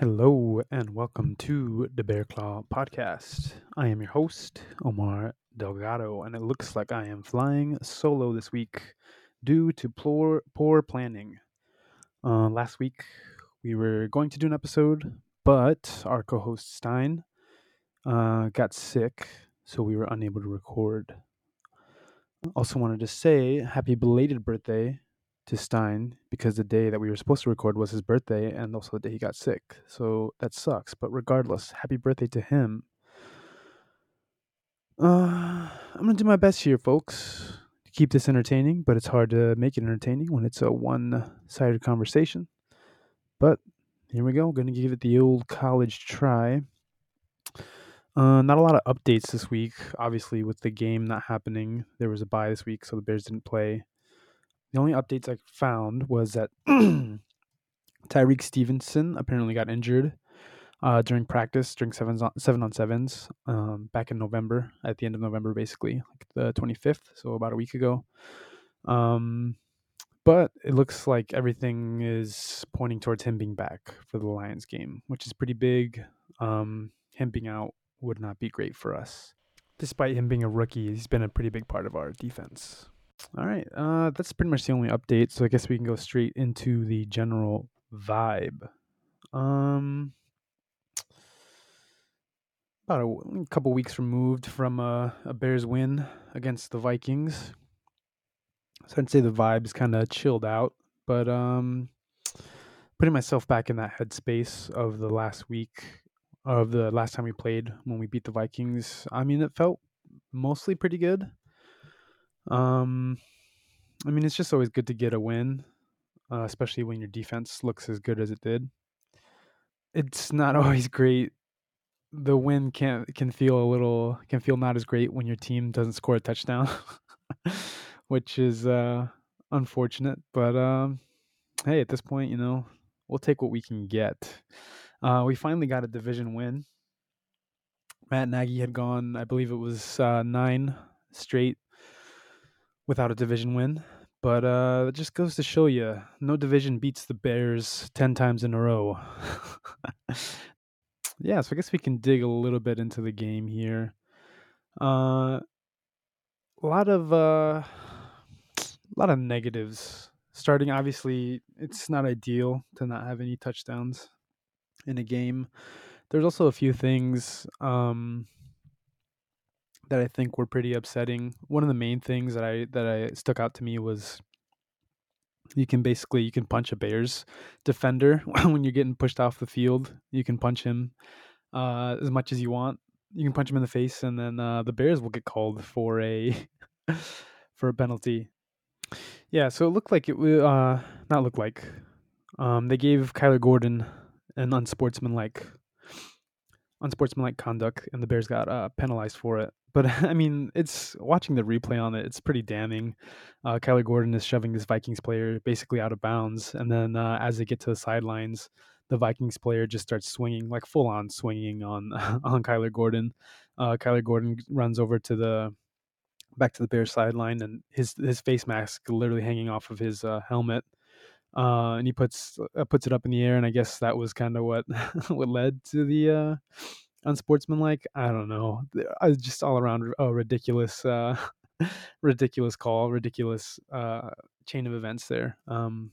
Hello and welcome to the Bear Claw podcast. I am your host, Omar Delgado, and it looks like I am flying solo this week due to poor, poor planning. Uh, last week we were going to do an episode, but our co host Stein uh, got sick, so we were unable to record. Also, wanted to say happy belated birthday to Stein because the day that we were supposed to record was his birthday and also the day he got sick. So that sucks. But regardless, happy birthday to him. Uh, I'm going to do my best here, folks, to keep this entertaining, but it's hard to make it entertaining when it's a one sided conversation. But here we go. Going to give it the old college try. Uh, not a lot of updates this week. Obviously, with the game not happening, there was a bye this week, so the Bears didn't play. The only updates I found was that Tyrique Stevenson apparently got injured uh, during practice during sevens on, seven on sevens um, back in November, at the end of November, basically like the 25th, so about a week ago. Um, but it looks like everything is pointing towards him being back for the Lions game, which is pretty big. Um, him being out would not be great for us. Despite him being a rookie, he's been a pretty big part of our defense. All right, uh, that's pretty much the only update. So I guess we can go straight into the general vibe. Um, about a, a couple weeks removed from a, a Bears win against the Vikings, so I'd say the vibe is kind of chilled out. But um, putting myself back in that headspace of the last week of the last time we played when we beat the Vikings, I mean, it felt mostly pretty good. Um, I mean, it's just always good to get a win, uh, especially when your defense looks as good as it did. It's not always great. The win can can feel a little can feel not as great when your team doesn't score a touchdown, which is uh, unfortunate. But um, hey, at this point, you know, we'll take what we can get. Uh, we finally got a division win. Matt Nagy had gone, I believe it was uh, nine straight without a division win. But uh, it just goes to show you, no division beats the Bears ten times in a row. yeah, so I guess we can dig a little bit into the game here. Uh, a lot of uh, a lot of negatives. Starting, obviously, it's not ideal to not have any touchdowns in a game. There's also a few things um, that I think were pretty upsetting. One of the main things that I that I stuck out to me was you can basically you can punch a Bears defender when you're getting pushed off the field. You can punch him uh, as much as you want. You can punch him in the face, and then uh, the Bears will get called for a for a penalty. Yeah, so it looked like it uh, not look like um, they gave Kyler Gordon an unsportsmanlike unsportsmanlike conduct, and the Bears got uh, penalized for it. But I mean, it's watching the replay on it. It's pretty damning. Uh, Kyler Gordon is shoving this Vikings player basically out of bounds, and then uh, as they get to the sidelines, the Vikings player just starts swinging, like full on swinging on on Kyler Gordon. Uh, Kyler Gordon runs over to the back to the Bears sideline, and his his face mask literally hanging off of his uh, helmet. Uh, and he puts uh, puts it up in the air, and I guess that was kind of what what led to the uh, unsportsmanlike. I don't know. I just all around a ridiculous, uh, ridiculous call, ridiculous uh, chain of events there. Um,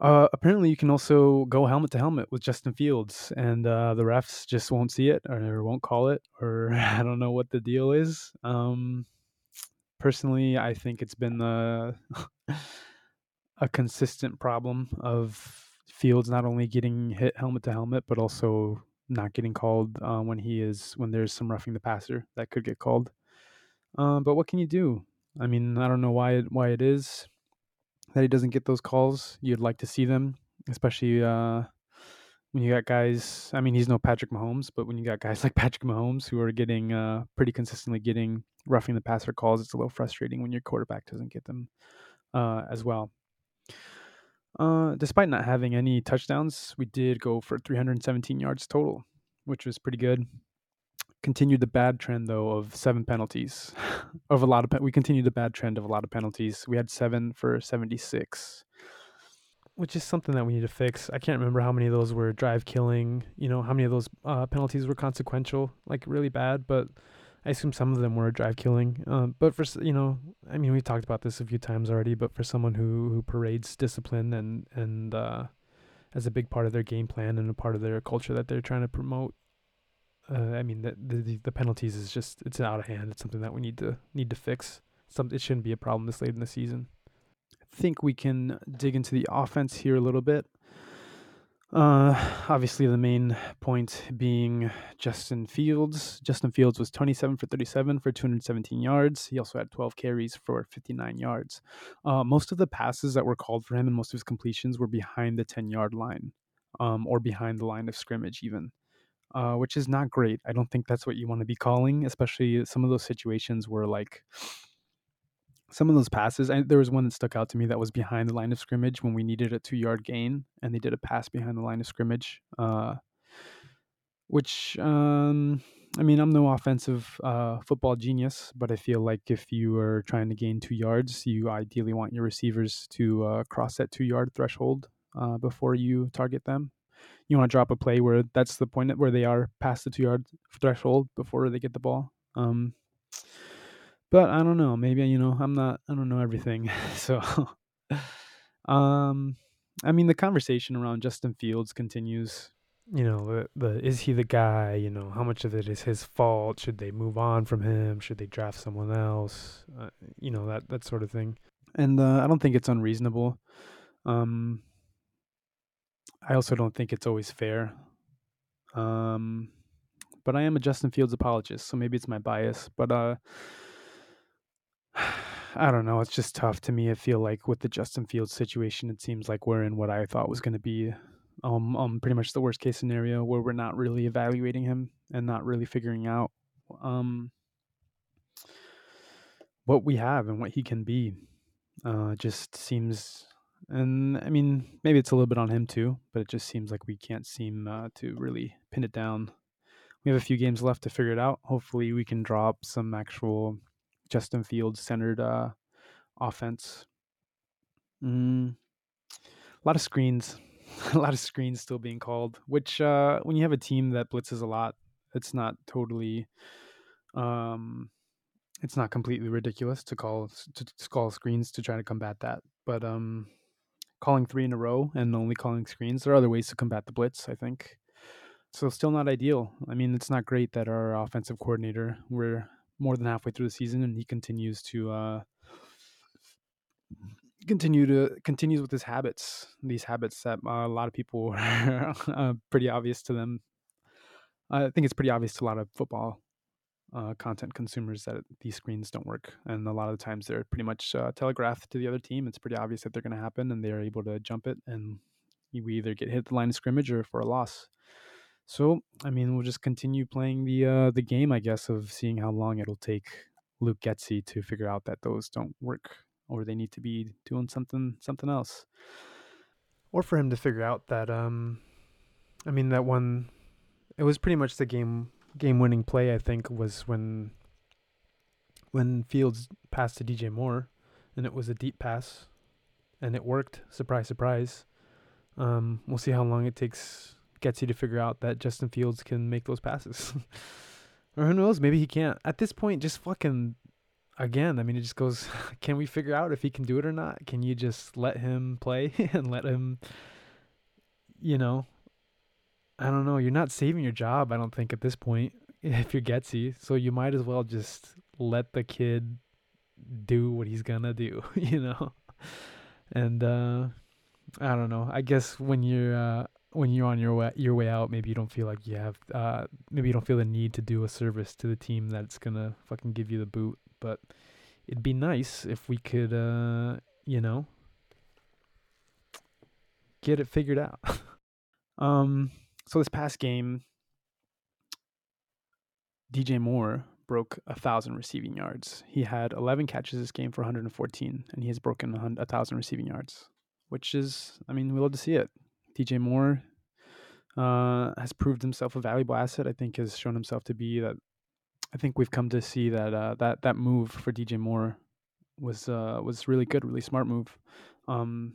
uh, apparently, you can also go helmet to helmet with Justin Fields, and uh, the refs just won't see it or won't call it, or I don't know what the deal is. Um, personally, I think it's been the a consistent problem of Fields not only getting hit helmet to helmet, but also not getting called uh, when he is when there's some roughing the passer that could get called. Uh, but what can you do? I mean, I don't know why it, why it is that he doesn't get those calls. You'd like to see them, especially uh, when you got guys. I mean, he's no Patrick Mahomes, but when you got guys like Patrick Mahomes who are getting uh, pretty consistently getting roughing the passer calls, it's a little frustrating when your quarterback doesn't get them uh, as well. Uh, despite not having any touchdowns, we did go for 317 yards total, which was pretty good. Continued the bad trend though of seven penalties, of a lot of pe- we continued the bad trend of a lot of penalties. We had seven for 76. which is something that we need to fix. I can't remember how many of those were drive killing. You know, how many of those uh, penalties were consequential, like really bad. But I assume some of them were drive killing. Um, but for you know, I mean, we've talked about this a few times already. But for someone who who parades discipline and and uh, as a big part of their game plan and a part of their culture that they're trying to promote, uh, I mean, the, the the penalties is just it's out of hand. It's something that we need to need to fix. Some it shouldn't be a problem this late in the season. I think we can dig into the offense here a little bit. Uh, obviously, the main point being Justin Fields. Justin Fields was 27 for 37 for 217 yards. He also had 12 carries for 59 yards. Uh, most of the passes that were called for him and most of his completions were behind the 10 yard line um, or behind the line of scrimmage, even, uh, which is not great. I don't think that's what you want to be calling, especially some of those situations where, like, some of those passes, I, there was one that stuck out to me that was behind the line of scrimmage when we needed a two yard gain, and they did a pass behind the line of scrimmage. Uh, which, um, I mean, I'm no offensive uh, football genius, but I feel like if you are trying to gain two yards, you ideally want your receivers to uh, cross that two yard threshold uh, before you target them. You want to drop a play where that's the point where they are past the two yard threshold before they get the ball. Um, but I don't know. Maybe you know I'm not. I don't know everything. so, um, I mean the conversation around Justin Fields continues. You know, the, the is he the guy? You know, how much of it is his fault? Should they move on from him? Should they draft someone else? Uh, you know that that sort of thing. And uh, I don't think it's unreasonable. Um, I also don't think it's always fair. Um, but I am a Justin Fields apologist, so maybe it's my bias. But uh, I don't know. It's just tough to me. I feel like with the Justin Fields situation, it seems like we're in what I thought was going to be um, um, pretty much the worst case scenario where we're not really evaluating him and not really figuring out um, what we have and what he can be. Uh, just seems, and I mean, maybe it's a little bit on him too, but it just seems like we can't seem uh, to really pin it down. We have a few games left to figure it out. Hopefully, we can drop some actual Justin Fields centered uh, offense. Mm, a lot of screens, a lot of screens still being called. Which uh, when you have a team that blitzes a lot, it's not totally, um, it's not completely ridiculous to call to, to call screens to try to combat that. But um, calling three in a row and only calling screens, there are other ways to combat the blitz. I think. So still not ideal. I mean, it's not great that our offensive coordinator, we're more than halfway through the season, and he continues to uh, continue to continues with his habits. These habits that uh, a lot of people are uh, pretty obvious to them. I think it's pretty obvious to a lot of football uh, content consumers that these screens don't work, and a lot of the times they're pretty much uh, telegraphed to the other team. It's pretty obvious that they're going to happen, and they're able to jump it, and we either get hit the line of scrimmage or for a loss. So, I mean, we'll just continue playing the uh, the game, I guess, of seeing how long it'll take Luke Getsy to figure out that those don't work, or they need to be doing something something else, or for him to figure out that, um, I mean, that one, it was pretty much the game game winning play. I think was when when Fields passed to DJ Moore, and it was a deep pass, and it worked. Surprise, surprise. Um, we'll see how long it takes Getsy to figure out that Justin Fields can make those passes. or who knows, maybe he can't. At this point, just fucking again, I mean, it just goes, can we figure out if he can do it or not? Can you just let him play and let him, you know, I don't know. You're not saving your job, I don't think, at this point, if you're Getsy. So you might as well just let the kid do what he's gonna do, you know? And, uh, I don't know. I guess when you're, uh, when you're on your way your way out, maybe you don't feel like you have uh maybe you don't feel the need to do a service to the team that's gonna fucking give you the boot. But it'd be nice if we could uh you know get it figured out. um so this past game DJ Moore broke a thousand receiving yards. He had 11 catches this game for 114, and he has broken a thousand receiving yards, which is, I mean, we love to see it. DJ Moore uh, has proved himself a valuable asset. I think has shown himself to be that. I think we've come to see that uh, that that move for DJ Moore was uh, was really good, really smart move. Um,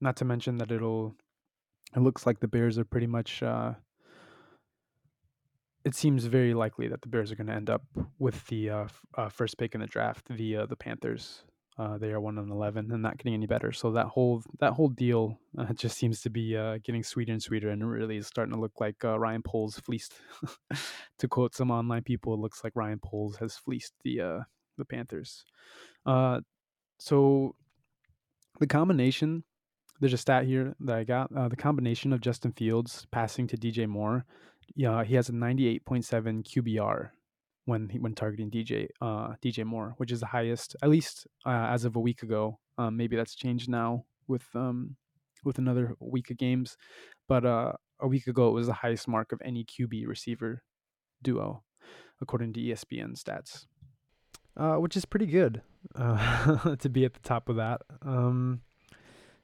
not to mention that it'll. It looks like the Bears are pretty much. Uh, it seems very likely that the Bears are going to end up with the uh, f- uh, first pick in the draft via the Panthers. Uh, they are one and eleven and not getting any better. So that whole that whole deal uh, just seems to be uh, getting sweeter and sweeter, and really is starting to look like uh, Ryan Poles fleeced. to quote some online people, it looks like Ryan Poles has fleeced the uh, the Panthers. Uh, so the combination there's a stat here that I got. The combination of Justin Fields passing to DJ Moore, yeah, he has a 98.7 QBR when when targeting DJ uh, DJ Moore, which is the highest, at least uh, as of a week ago. Um, maybe that's changed now with um, with another week of games, but uh, a week ago it was the highest mark of any QB receiver duo, according to ESPN stats, uh, which is pretty good uh, to be at the top of that. Um,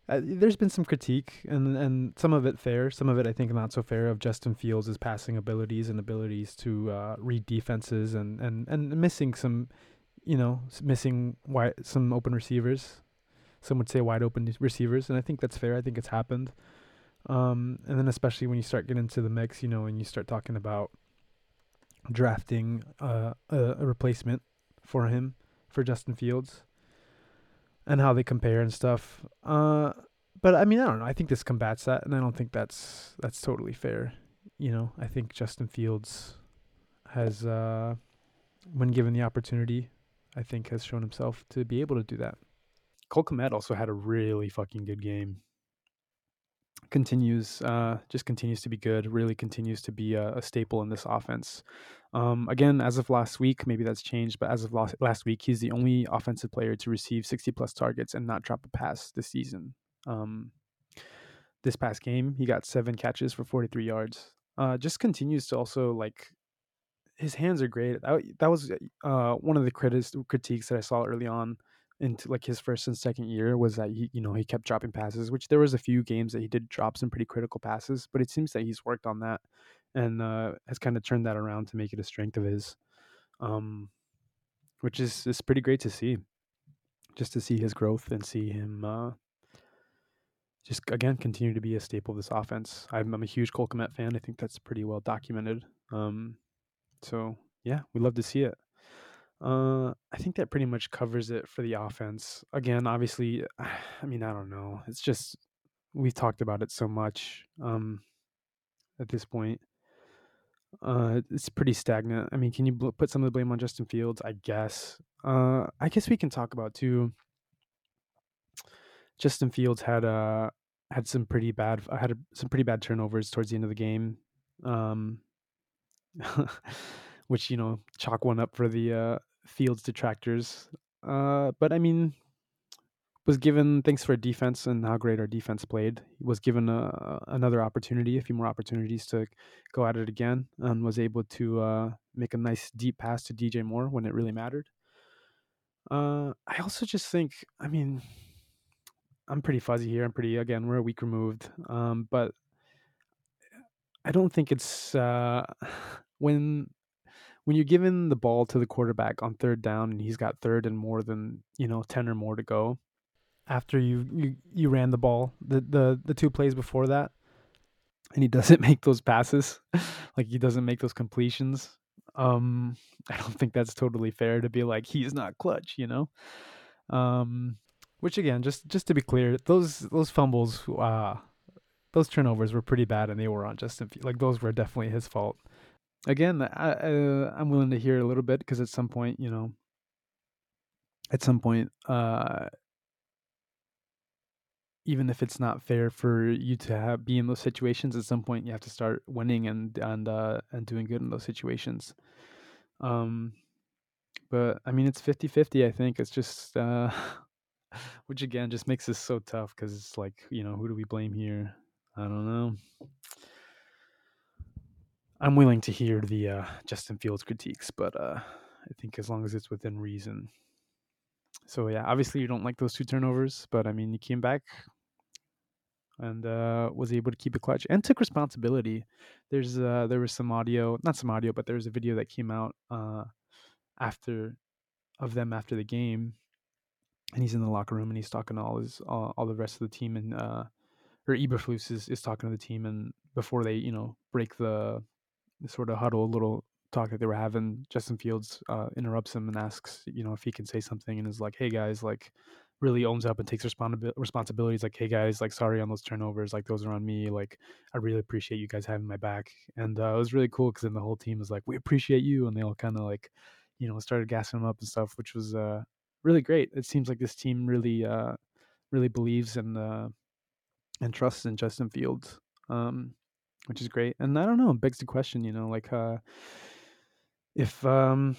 uh, there's been some critique and and some of it fair, some of it I think not so fair of Justin Fields' passing abilities and abilities to uh, read defenses and, and and missing some, you know, missing wide, some open receivers. Some would say wide open receivers, and I think that's fair. I think it's happened. Um, and then especially when you start getting into the mix, you know, and you start talking about drafting uh, a, a replacement for him for Justin Fields and how they compare and stuff. Uh, but I mean, I don't know. I think this combats that, and I don't think that's that's totally fair. You know, I think Justin Fields has, uh, when given the opportunity, I think has shown himself to be able to do that. Cole Kmet also had a really fucking good game. Continues, uh, just continues to be good. Really continues to be a, a staple in this offense. Um, again, as of last week, maybe that's changed, but as of last, last week, he's the only offensive player to receive 60 plus targets and not drop a pass this season. Um, this past game, he got seven catches for 43 yards. Uh, just continues to also like his hands are great. That, that was uh, one of the critics critiques that I saw early on into like his first and second year was that he you know he kept dropping passes, which there was a few games that he did drop some pretty critical passes, but it seems that he's worked on that and uh, has kind of turned that around to make it a strength of his, um, which is is pretty great to see. Just to see his growth and see him uh, just again continue to be a staple of this offense. I'm, I'm a huge Cole Kmet fan. I think that's pretty well documented. Um, so yeah, we love to see it. Uh, I think that pretty much covers it for the offense. Again, obviously, I mean, I don't know. It's just we've talked about it so much um, at this point. Uh, it's pretty stagnant. I mean, can you bl- put some of the blame on Justin Fields? I guess. Uh, I guess we can talk about too. Justin Fields had uh had some pretty bad had a, some pretty bad turnovers towards the end of the game, um, which you know chalk one up for the uh, Fields detractors. Uh, but I mean, was given thanks for defense and how great our defense played. Was given a, another opportunity, a few more opportunities to go at it again, and was able to uh, make a nice deep pass to DJ Moore when it really mattered. Uh, I also just think, I mean, I'm pretty fuzzy here. I'm pretty again, we're a week removed, um, but I don't think it's uh, when when you're giving the ball to the quarterback on third down and he's got third and more than you know ten or more to go after you you, you ran the ball the, the the two plays before that and he doesn't make those passes like he doesn't make those completions um i don't think that's totally fair to be like he's not clutch you know? Um which again just just to be clear those those fumbles uh those turnovers were pretty bad and they were on justin like those were definitely his fault again I, uh, i'm willing to hear a little bit because at some point you know at some point uh even if it's not fair for you to have, be in those situations, at some point you have to start winning and and uh, and doing good in those situations. Um, but I mean, it's 50-50, I think it's just, uh, which again just makes this so tough because it's like, you know, who do we blame here? I don't know. I'm willing to hear the uh, Justin Fields critiques, but uh, I think as long as it's within reason. So yeah, obviously you don't like those two turnovers, but I mean, you came back and uh, was able to keep it clutch and took responsibility. There's uh, there was some audio, not some audio, but there was a video that came out uh, after of them after the game, and he's in the locker room and he's talking to all his all, all the rest of the team and uh or Eberflus is, is talking to the team and before they you know break the, the sort of huddle little talk that they were having. Justin Fields uh, interrupts him and asks you know if he can say something and is like hey guys like really owns up and takes responsibility responsibilities like hey guys like sorry on those turnovers like those are on me like I really appreciate you guys having my back. And uh, it was really cool because then the whole team was like we appreciate you and they all kind of like you know started gassing him up and stuff which was uh really great. It seems like this team really uh really believes in uh and trusts in Justin Fields, um, which is great. And I don't know, it begs the question, you know, like uh, if um,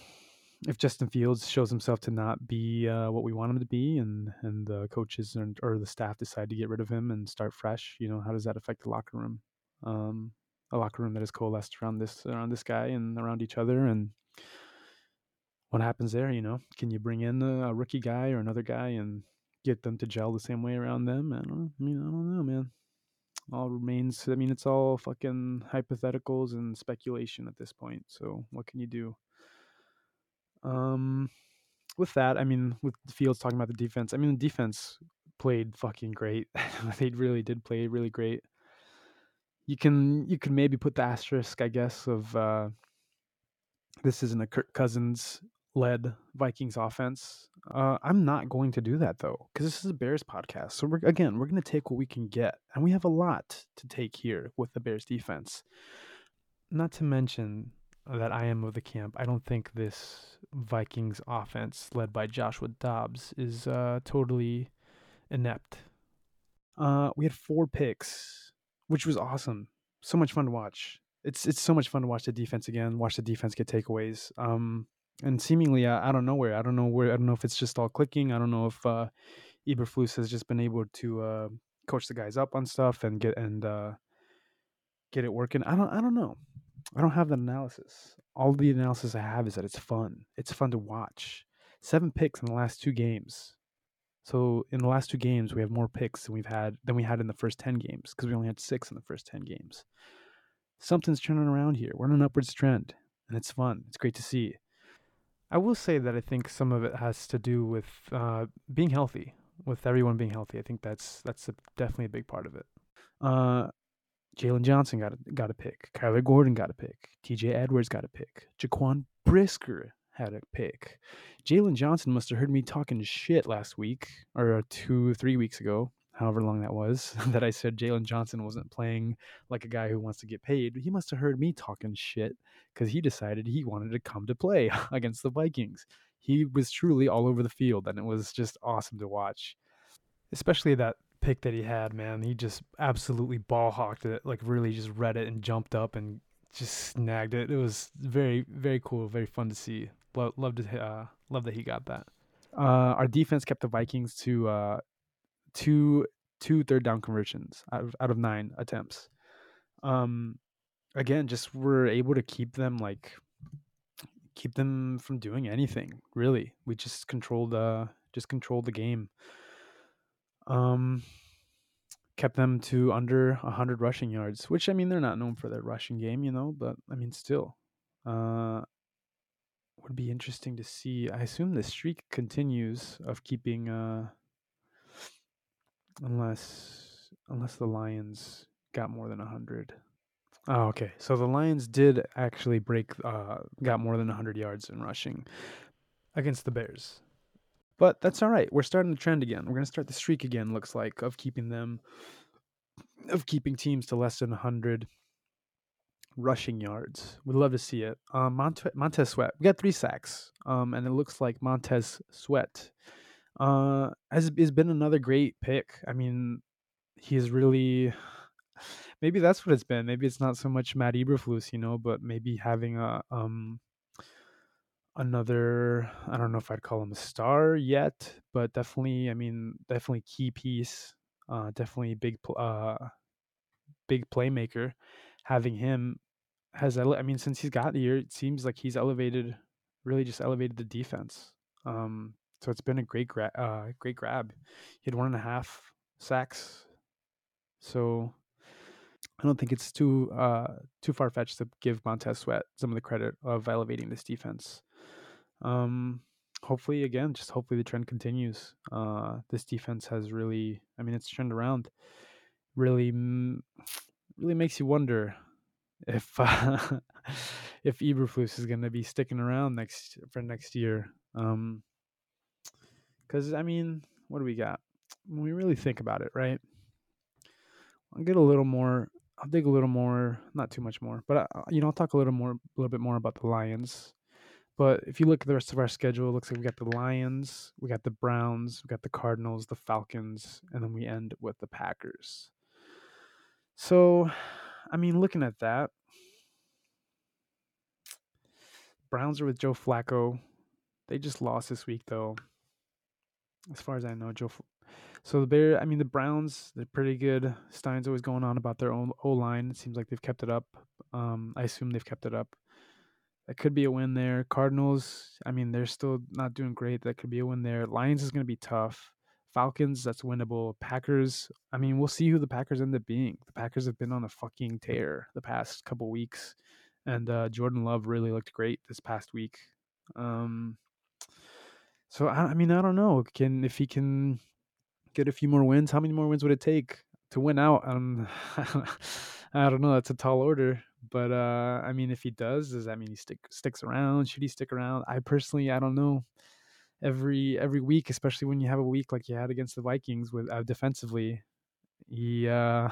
if Justin Fields shows himself to not be uh, what we want him to be, and and the coaches and, or the staff decide to get rid of him and start fresh, you know, how does that affect the locker room? Um, a locker room that is coalesced around this around this guy and around each other, and what happens there? You know, can you bring in a, a rookie guy or another guy and get them to gel the same way around them? I don't. I mean, I don't know, man all remains i mean it's all fucking hypotheticals and speculation at this point so what can you do? Um with that i mean with fields talking about the defense i mean the defense played fucking great. They really did play really great. You can you can maybe put the asterisk i guess of uh this isn't a kirk cousins led vikings offense uh, i'm not going to do that though because this is a bears podcast so we're again we're going to take what we can get and we have a lot to take here with the bears defense not to mention that I am of the camp. I don't think this Vikings offense, led by Joshua Dobbs, is uh, totally inept. Uh, we had four picks, which was awesome. So much fun to watch. It's it's so much fun to watch the defense again. Watch the defense get takeaways. Um, and seemingly uh, out of nowhere, I don't know where. I don't know if it's just all clicking. I don't know if uh, Eberflus has just been able to uh, coach the guys up on stuff and get and uh, get it working. I don't. I don't know. I don't have the analysis. All the analysis I have is that it's fun. It's fun to watch. Seven picks in the last two games. So in the last two games, we have more picks than we've had than we had in the first ten games because we only had six in the first ten games. Something's turning around here. We're on an upwards trend, and it's fun. It's great to see. I will say that I think some of it has to do with uh, being healthy, with everyone being healthy. I think that's that's a, definitely a big part of it. Uh, Jaylon Johnson got a, got a pick. Kyler Gordon got a pick. T.J. Edwards got a pick. Jaquan Brisker had a pick. Jaylon Johnson must have heard me talking shit last week or two, three weeks ago, however long that was, that I said Jaylon Johnson wasn't playing like a guy who wants to get paid. He must have heard me talking shit because he decided he wanted to come to play against the Vikings. He was truly all over the field, and it was just awesome to watch. Especially that pick that he had, man. He just absolutely ball hawked it, like really just read it and jumped up and just snagged it. It was very, very cool, very fun to see. Love, loved it. Uh, love that he got that. Uh, our defense kept the Vikings to uh, two two third down conversions out of, out of nine attempts. Um, again, just we were able to keep them like keep them from doing anything. Really, we just controlled uh just controlled the game. Um, kept them to under 100 rushing yards, which I mean they're not known for their rushing game, you know, but I mean still. Uh would be interesting to see. I assume the streak continues of keeping uh unless unless the Lions got more than 100. Oh, okay. So the Lions did actually break uh got more than 100 yards in rushing against the Bears. But that's all right. We're starting the trend again. We're going to start the streak again, looks like, of keeping them, of keeping teams to less than 100 rushing yards. We'd love to see it. Um, Mont- Montez Sweat. We got three sacks, um, and it looks like Montez Sweat uh, has, has been another great pick. I mean, he's really. Maybe that's what it's been. Maybe it's not so much Matt Eberflus, you know, but maybe having a um another I don't know if I'd call him a star yet, but definitely I mean definitely key piece, uh definitely big pl- uh big playmaker. Having him has ele- I mean since he's got here, it seems like he's elevated really just elevated the defense. Um so it's been a great gra- uh great grab. He had one and a half sacks. So I don't think it's too uh too far fetched to give Montez Sweat some of the credit of elevating this defense. Um, hopefully, again, just hopefully the trend continues. Uh, this defense has really, I mean, it's turned around. Really, really makes you wonder if uh, if Eberflus is going to be sticking around next for next year. Um, because I mean, what do we got? When we really think about it, right? I'll get a little more. I'll dig a little more, not too much more, but uh, you know, I'll talk a little more, a little bit more about the Lions. But if you look at the rest of our schedule, it looks like we got the Lions, we got the Browns, we got the Cardinals, the Falcons, and then we end with the Packers. So, I mean, looking at that, Browns are with Joe Flacco. They just lost this week, though. As far as I know, Joe. So the Bear, I mean, the Browns, they're pretty good. Stein's always going on about their own O line. It seems like they've kept it up. Um, I assume they've kept it up. That could be a win there. Cardinals, I mean, they're still not doing great. That could be a win there. Lions is going to be tough. Falcons, that's winnable. Packers, I mean, we'll see who the Packers end up being. The Packers have been on a fucking tear the past couple weeks, and uh, Jordan Love really looked great this past week. Um, so I, I mean, I don't know. Can if he can get a few more wins, how many more wins would it take to win out? Um, I don't know. That's a tall order, but uh, I mean, if he does, does that mean he stick sticks around? Should he stick around? I personally, I don't know. Every every week, especially when you have a week like you had against the Vikings with uh, defensively, he uh,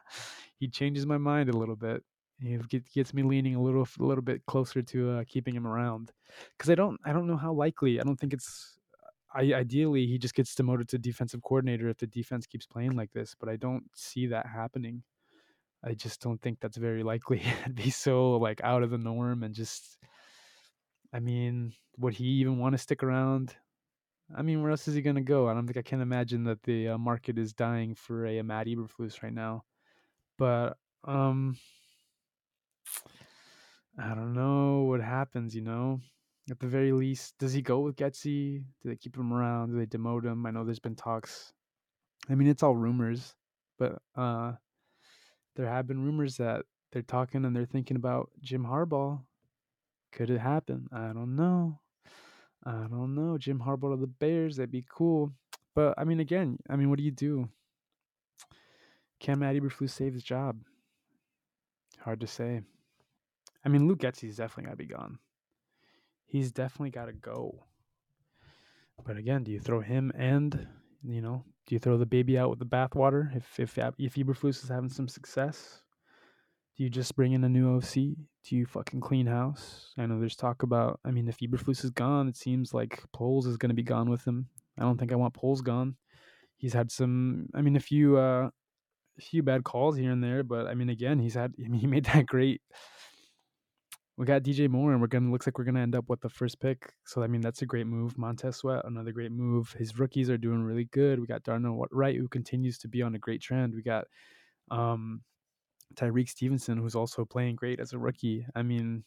he changes my mind a little bit. He gets me leaning a little a little bit closer to uh, keeping him around because I don't I don't know how likely. I don't think it's I, ideally he just gets demoted to defensive coordinator if the defense keeps playing like this, but I don't see that happening. I just don't think that's very likely. It'd be so like out of the norm and just I mean, would he even want to stick around? I mean, where else is he to go? I don't think I can imagine that the uh, market is dying for a, a Matt Eberflus right now. But um I don't know what happens, you know. At the very least, does he go with Getsy? Do they keep him around? Do they demote him? I know there's been talks. I mean, it's all rumors, but uh, there have been rumors that they're talking and they're thinking about Jim Harbaugh. Could it happen? I don't know. I don't know. Jim Harbaugh of the Bears, that'd be cool. But I mean, again, I mean, what do you do? Can Matt Eberflus save his job? Hard to say. I mean, Luke Getsy's definitely got to be gone. He's definitely got to go. But again, do you throw him and you know, do you throw the baby out with the bathwater if if if Eberflus is having some success? Do you just bring in a new OC? Do you fucking clean house? I know there's talk about. I mean, if Eberflus is gone, it seems like Poles is going to be gone with him. I don't think I want Poles gone. He's had some. I mean, a few uh, a few bad calls here and there, but I mean, again, he's had. I mean, he made that great we got DJ Moore, and we're gonna looks like we're gonna end up with the first pick. So I mean, that's a great move. Montez Sweat, another great move. His rookies are doing really good. We got Darnell Wright, who continues to be on a great trend. We got um, Tyrique Stevenson, who's also playing great as a rookie. I mean,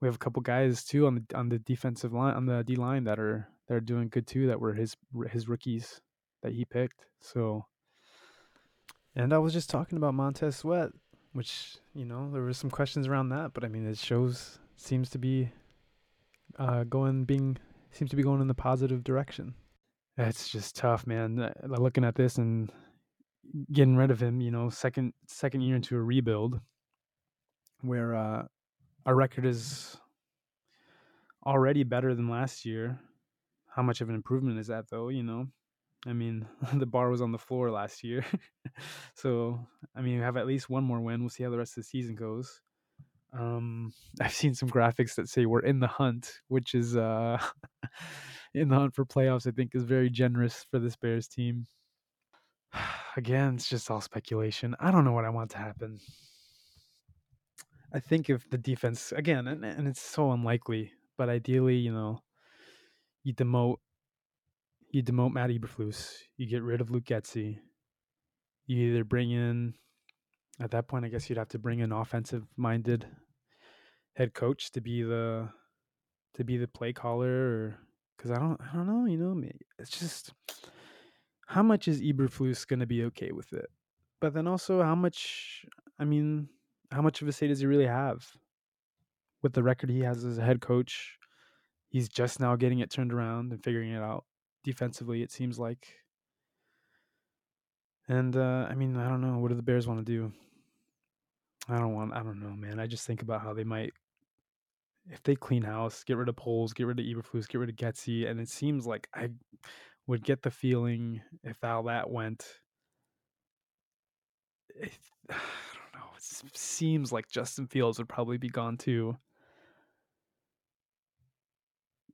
we have a couple guys too on the on the defensive line on the D line that are that are doing good too. That were his his rookies that he picked. So, and I was just talking about Montez Sweat which you know there were some questions around that, but I mean it shows seems to be uh, going being seems to be going in the positive direction. It's just tough, man. Uh, looking at this and getting rid of him, you know, second second year into a rebuild, where uh, our record is already better than last year. How much of an improvement is that, though? You know, I mean, the bar was on the floor last year. so, I mean, we have at least one more win. We'll see how the rest of the season goes. Um, I've seen some graphics that say we're in the hunt, which is uh, in the hunt for playoffs. I think is very generous for this Bears team. Again, it's just all speculation. I don't know what I want to happen. I think if the defense again, and, and it's so unlikely, but ideally, you know, you demote you demote Matt Eberflus, you get rid of Luke Getsy. You either bring in, at that point, I guess you'd have to bring an offensive-minded head coach to be the to be the play caller, or because I don't, I don't know, you know, it's just how much is Eberflus going to be okay with it, but then also how much, I mean, how much of a say does he really have with the record he has as a head coach? he's just now getting it turned around and figuring it out defensively. It seems like. And uh, I mean, I don't know. What do the Bears want to do? I don't want. I don't know, man. I just think about how they might, if they clean house, get rid of Poles, get rid of Eberflus, get rid of Getsy, and it seems like I would get the feeling if how that went. If, I don't know. It seems like Justin Fields would probably be gone too.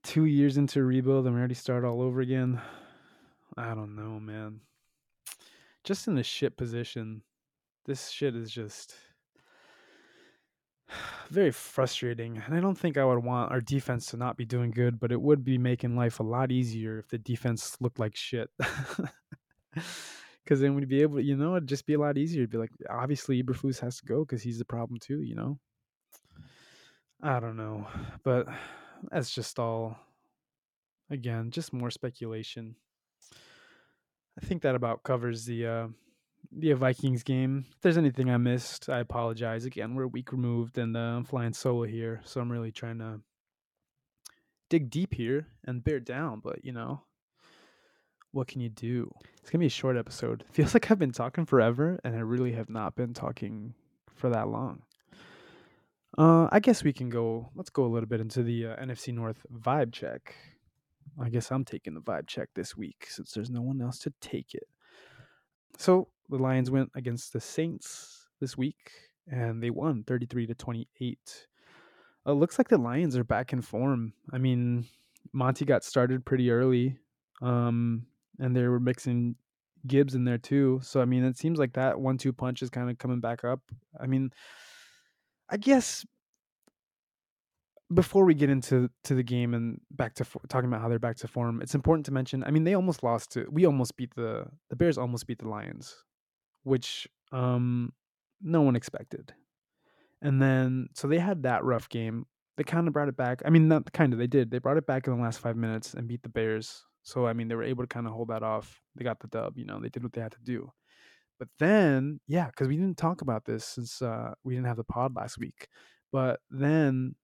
Two years into rebuild, and we already start all over again. I don't know, man. Just in the shit position. This shit is just very frustrating. And I don't think I would want our defense to not be doing good, but it would be making life a lot easier if the defense looked like shit. Because then we'd be able to, you know, it'd just be a lot easier. It'd be like, obviously, Eberflus has to go because he's the problem too, you know? I don't know. But that's just all, again, just more speculation. I think that about covers the uh, the Vikings game. If there's anything I missed, I apologize. Again, we're a week removed, and uh, I'm flying solo here, so I'm really trying to dig deep here and bear down. But you know, what can you do? It's gonna be a short episode. Feels like I've been talking forever, and I really have not been talking for that long. Uh, I guess we can go. Let's go a little bit into the uh, NFC North vibe check. I guess I'm taking the vibe check this week since there's no one else to take it. So the Lions went against the Saints this week and they won 33 to 28. It looks like the Lions are back in form. I mean, Monty got started pretty early. Um, and they were mixing Gibbs in there too. So I mean, it seems like that one-two punch is kind of coming back up. I mean, I guess before we get into to the game and back to talking about how they're back to form, it's important to mention. I mean, they almost lost to. We almost beat the the Bears. Almost beat the Lions, which um no one expected. And then so they had that rough game. They kind of brought it back. I mean, not kind of. They did. They brought it back in the last five minutes and beat the Bears. So I mean, they were able to kind of hold that off. They got the dub. You know, they did what they had to do. But then, yeah, because we didn't talk about this since uh, we didn't have the pod last week. But then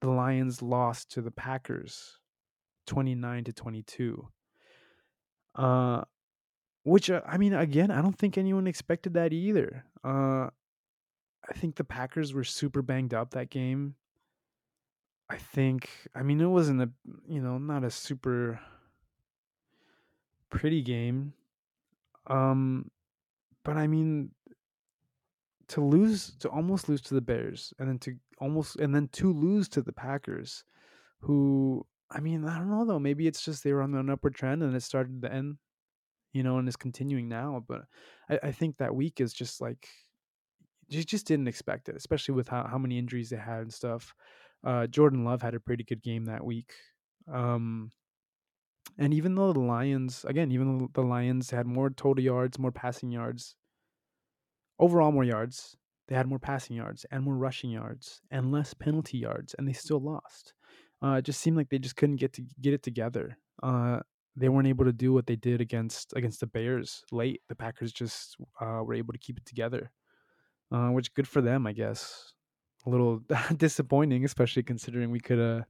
the Lions lost to the Packers 29 to 22. Uh which uh, I mean again, I don't think anyone expected that either. Uh I think the Packers were super banged up that game. I think I mean it wasn't a you know, not a super pretty game. Um but I mean to lose to almost lose to the Bears and then to almost and then to lose to the Packers, who I mean I don't know though maybe it's just they were on an upward trend and it started to end, you know, and is continuing now. But I, I think that week is just like you just didn't expect it, especially with how, how many injuries they had and stuff. Uh, Jordan Love had a pretty good game that week. Um, and even though the Lions, again, even though the Lions had more total yards, more passing yards, overall more yards. They had more passing yards and more rushing yards and less penalty yards, and they still lost. Uh, it just seemed like they just couldn't get to get it together. Uh, they weren't able to do what they did against against the Bears late. The Packers just uh, were able to keep it together, uh, which good for them, I guess. A little disappointing, especially considering we could have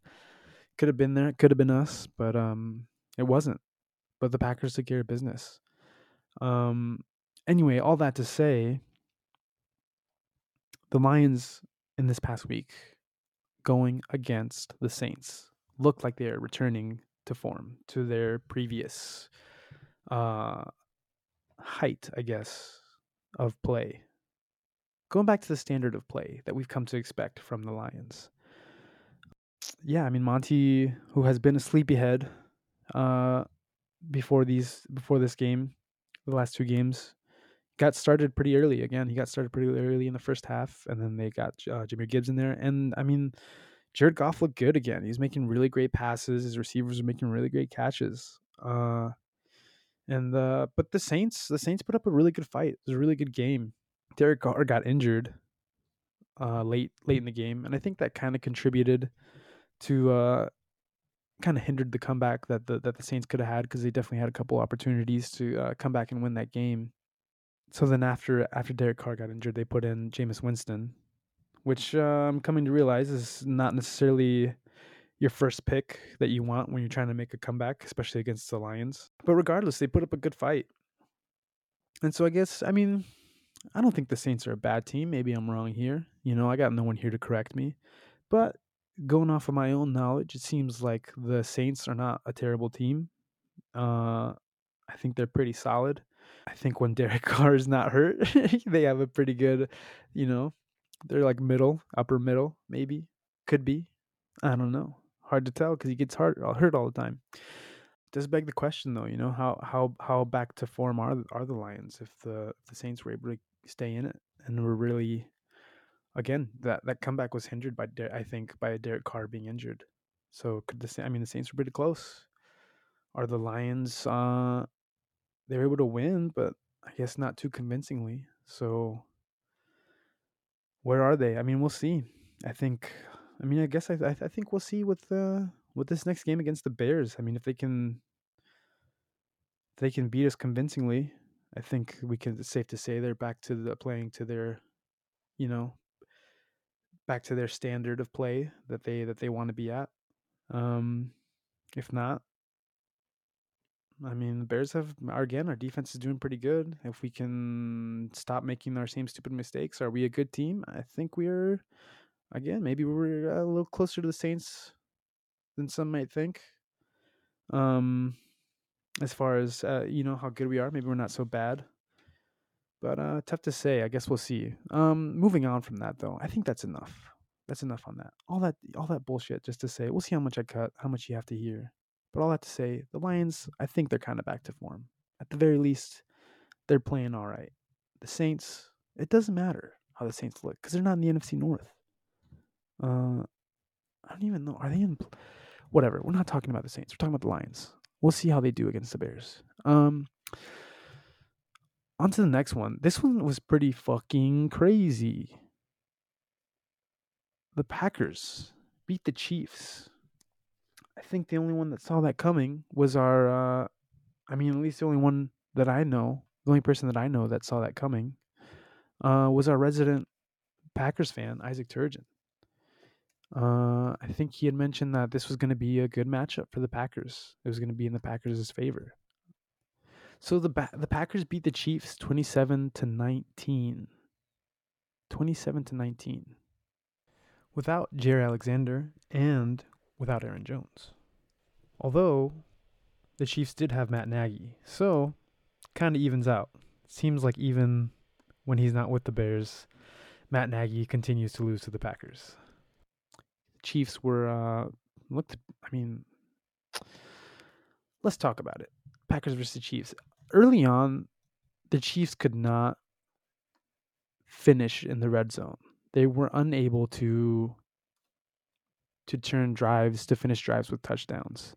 could have been there, could have been us, but um, it wasn't. But the Packers took care of business. Um, anyway, all that to say, the Lions in this past week going against the Saints look like they are returning to form, to their previous uh, height, I guess, of play. Going back to the standard of play that we've come to expect from the Lions. Yeah, I mean Monty, who has been a sleepyhead uh, before these before this game, the last two games, got started pretty early. Again, he got started pretty early in the first half, and then they got uh, Jahmyr Gibbs in there. And I mean, Jared Goff looked good again. He's making really great passes. His receivers are making really great catches. Uh, and uh, but the Saints, the Saints put up a really good fight. It was a really good game. Derek Carr got injured uh, late late in the game, and I think that kind of contributed to uh, kind of hindered the comeback that the that the Saints could have had because they definitely had a couple opportunities to uh, come back and win that game so then after after Derek Carr got injured, they put in Jameis Winston, which uh, I'm coming to realize is not necessarily your first pick that you want when you're trying to make a comeback, especially against the Lions. But regardless, they put up a good fight. And so I guess I mean, I don't think the Saints are a bad team. Maybe I'm wrong here. You know, I got no one here to correct me. But going off of my own knowledge, it seems like the Saints are not a terrible team. Uh, I think they're pretty solid. I think when Derek Carr is not hurt, they have a pretty good, you know, they're like middle, upper middle, maybe. Could be. I don't know. Hard to tell because he gets hurt, hurt all the time. Does beg the question though, you know, how how how back to form are are the Lions if the if the Saints were able to stay in it and were really again that that comeback was hindered by I think by Derek Carr being injured. So could the I mean the Saints were pretty close. Are the Lions uh they were able to win, but I guess not too convincingly. So where are they? I mean, we'll see. I think. I mean, I guess I I, think we'll see with uh with this next game against the Bears. I mean, if they can if they can beat us convincingly, I think we can. It's safe to say they're back to the playing to their, you know, back to their standard of play that they that they want to be at. Um, if not, I mean, the Bears have again. Our defense is doing pretty good. If we can stop making our same stupid mistakes, are we a good team? I think we're. Again, maybe we're a little closer to the Saints than some might think. Um, as far as uh, you know, how good we are, maybe we're not so bad. But uh, tough to say. I guess we'll see. Um, moving on from that, though, I think that's enough. That's enough on that. All that, all that bullshit, just to say, we'll see how much I cut, how much you have to hear. But all that to say, the Lions, I think they're kind of back to form. At the very least, they're playing all right. The Saints, it doesn't matter how the Saints look because they're not in the NFC North. Uh, I don't even know. Are they in? Whatever. We're not talking about the Saints. We're talking about the Lions. We'll see how they do against the Bears. Um, on to the next one. This one was pretty fucking crazy. The Packers beat the Chiefs. I think the only one that saw that coming was our. Uh, I mean, at least the only one that I know, the only person that I know that saw that coming, uh, was our resident Packers fan, Isaac Turgeon. Uh, I think he had mentioned that this was going to be a good matchup for the Packers. It was going to be in the Packers' favor. So the ba- the Packers beat the Chiefs 27 to 19. 27 to 19. Without Jaire Alexander and without Aaron Jones. Although the Chiefs did have Matt Nagy, so kind of evens out. Seems like even when he's not with the Bears, Matt Nagy continues to lose to the Packers. Chiefs were uh, looked. I mean, let's talk about it. Packers versus Chiefs. Early on, the Chiefs could not finish in the red zone. They were unable to to turn drives to finish drives with touchdowns.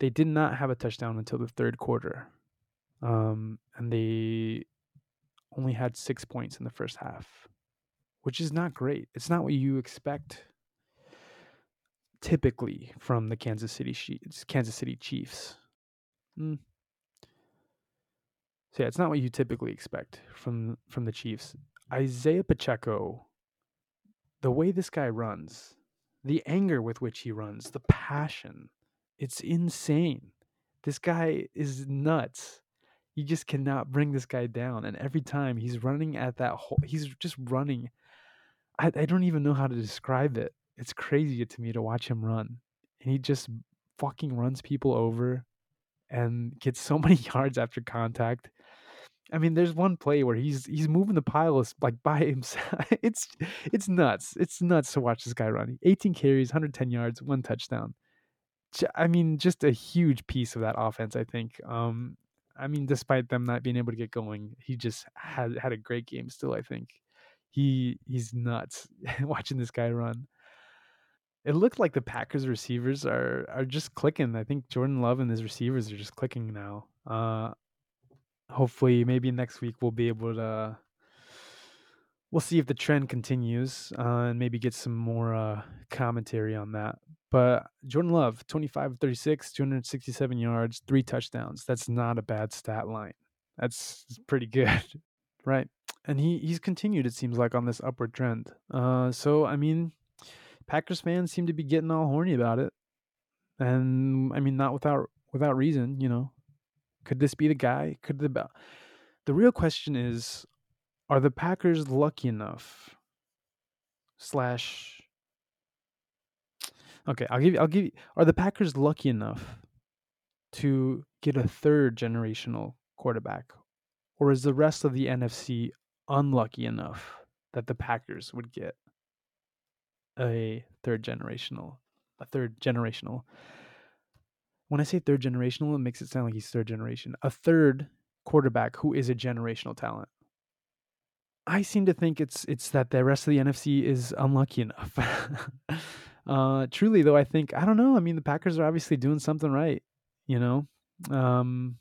They did not have a touchdown until the third quarter, um, and they only had six points in the first half, which is not great. It's not what you expect typically from the Kansas City Kansas City Chiefs. Mm. So yeah, it's not what you typically expect from from the Chiefs. Isaiah Pacheco, the way this guy runs, the anger with which he runs, the passion, it's insane. This guy is nuts. You just cannot bring this guy down. And every time he's running at that hole, he's just running. I, I don't even know how to describe it it's crazy to me to watch him run. And he just fucking runs people over and gets so many yards after contact. I mean, there's one play where he's he's moving the pile like by himself. It's it's nuts. It's nuts to watch this guy run. 18 carries, 110 yards, one touchdown. I mean, just a huge piece of that offense. I think. Um, I mean, despite them not being able to get going, he just had had a great game. Still, I think he he's nuts watching this guy run it looked like the Packers receivers are are just clicking. I think Jordan Love and his receivers are just clicking now. Uh, hopefully, maybe next week we'll be able to. We'll see if the trend continues uh, and maybe get some more uh, commentary on that. But Jordan Love, 25 36, 267 yards, three touchdowns. That's not a bad stat line. That's pretty good, right? And he he's continued, it seems like, on this upward trend. Uh, so, I mean, Packers fans seem to be getting all horny about it. And I mean not without without reason, you know. Could this be the guy? Could the the real question is are the Packers lucky enough slash Okay, I'll give you I'll give you are the Packers lucky enough to get a third generational quarterback or is the rest of the NFC unlucky enough that the Packers would get a third generational a third generational when I say third generational, it makes it sound like he's third generation. A third quarterback who is a generational talent. I seem to think it's it's that the rest of the NFC is unlucky enough. uh, truly, though, I think I don't know. I mean, the Packers are obviously doing something right. You know, um,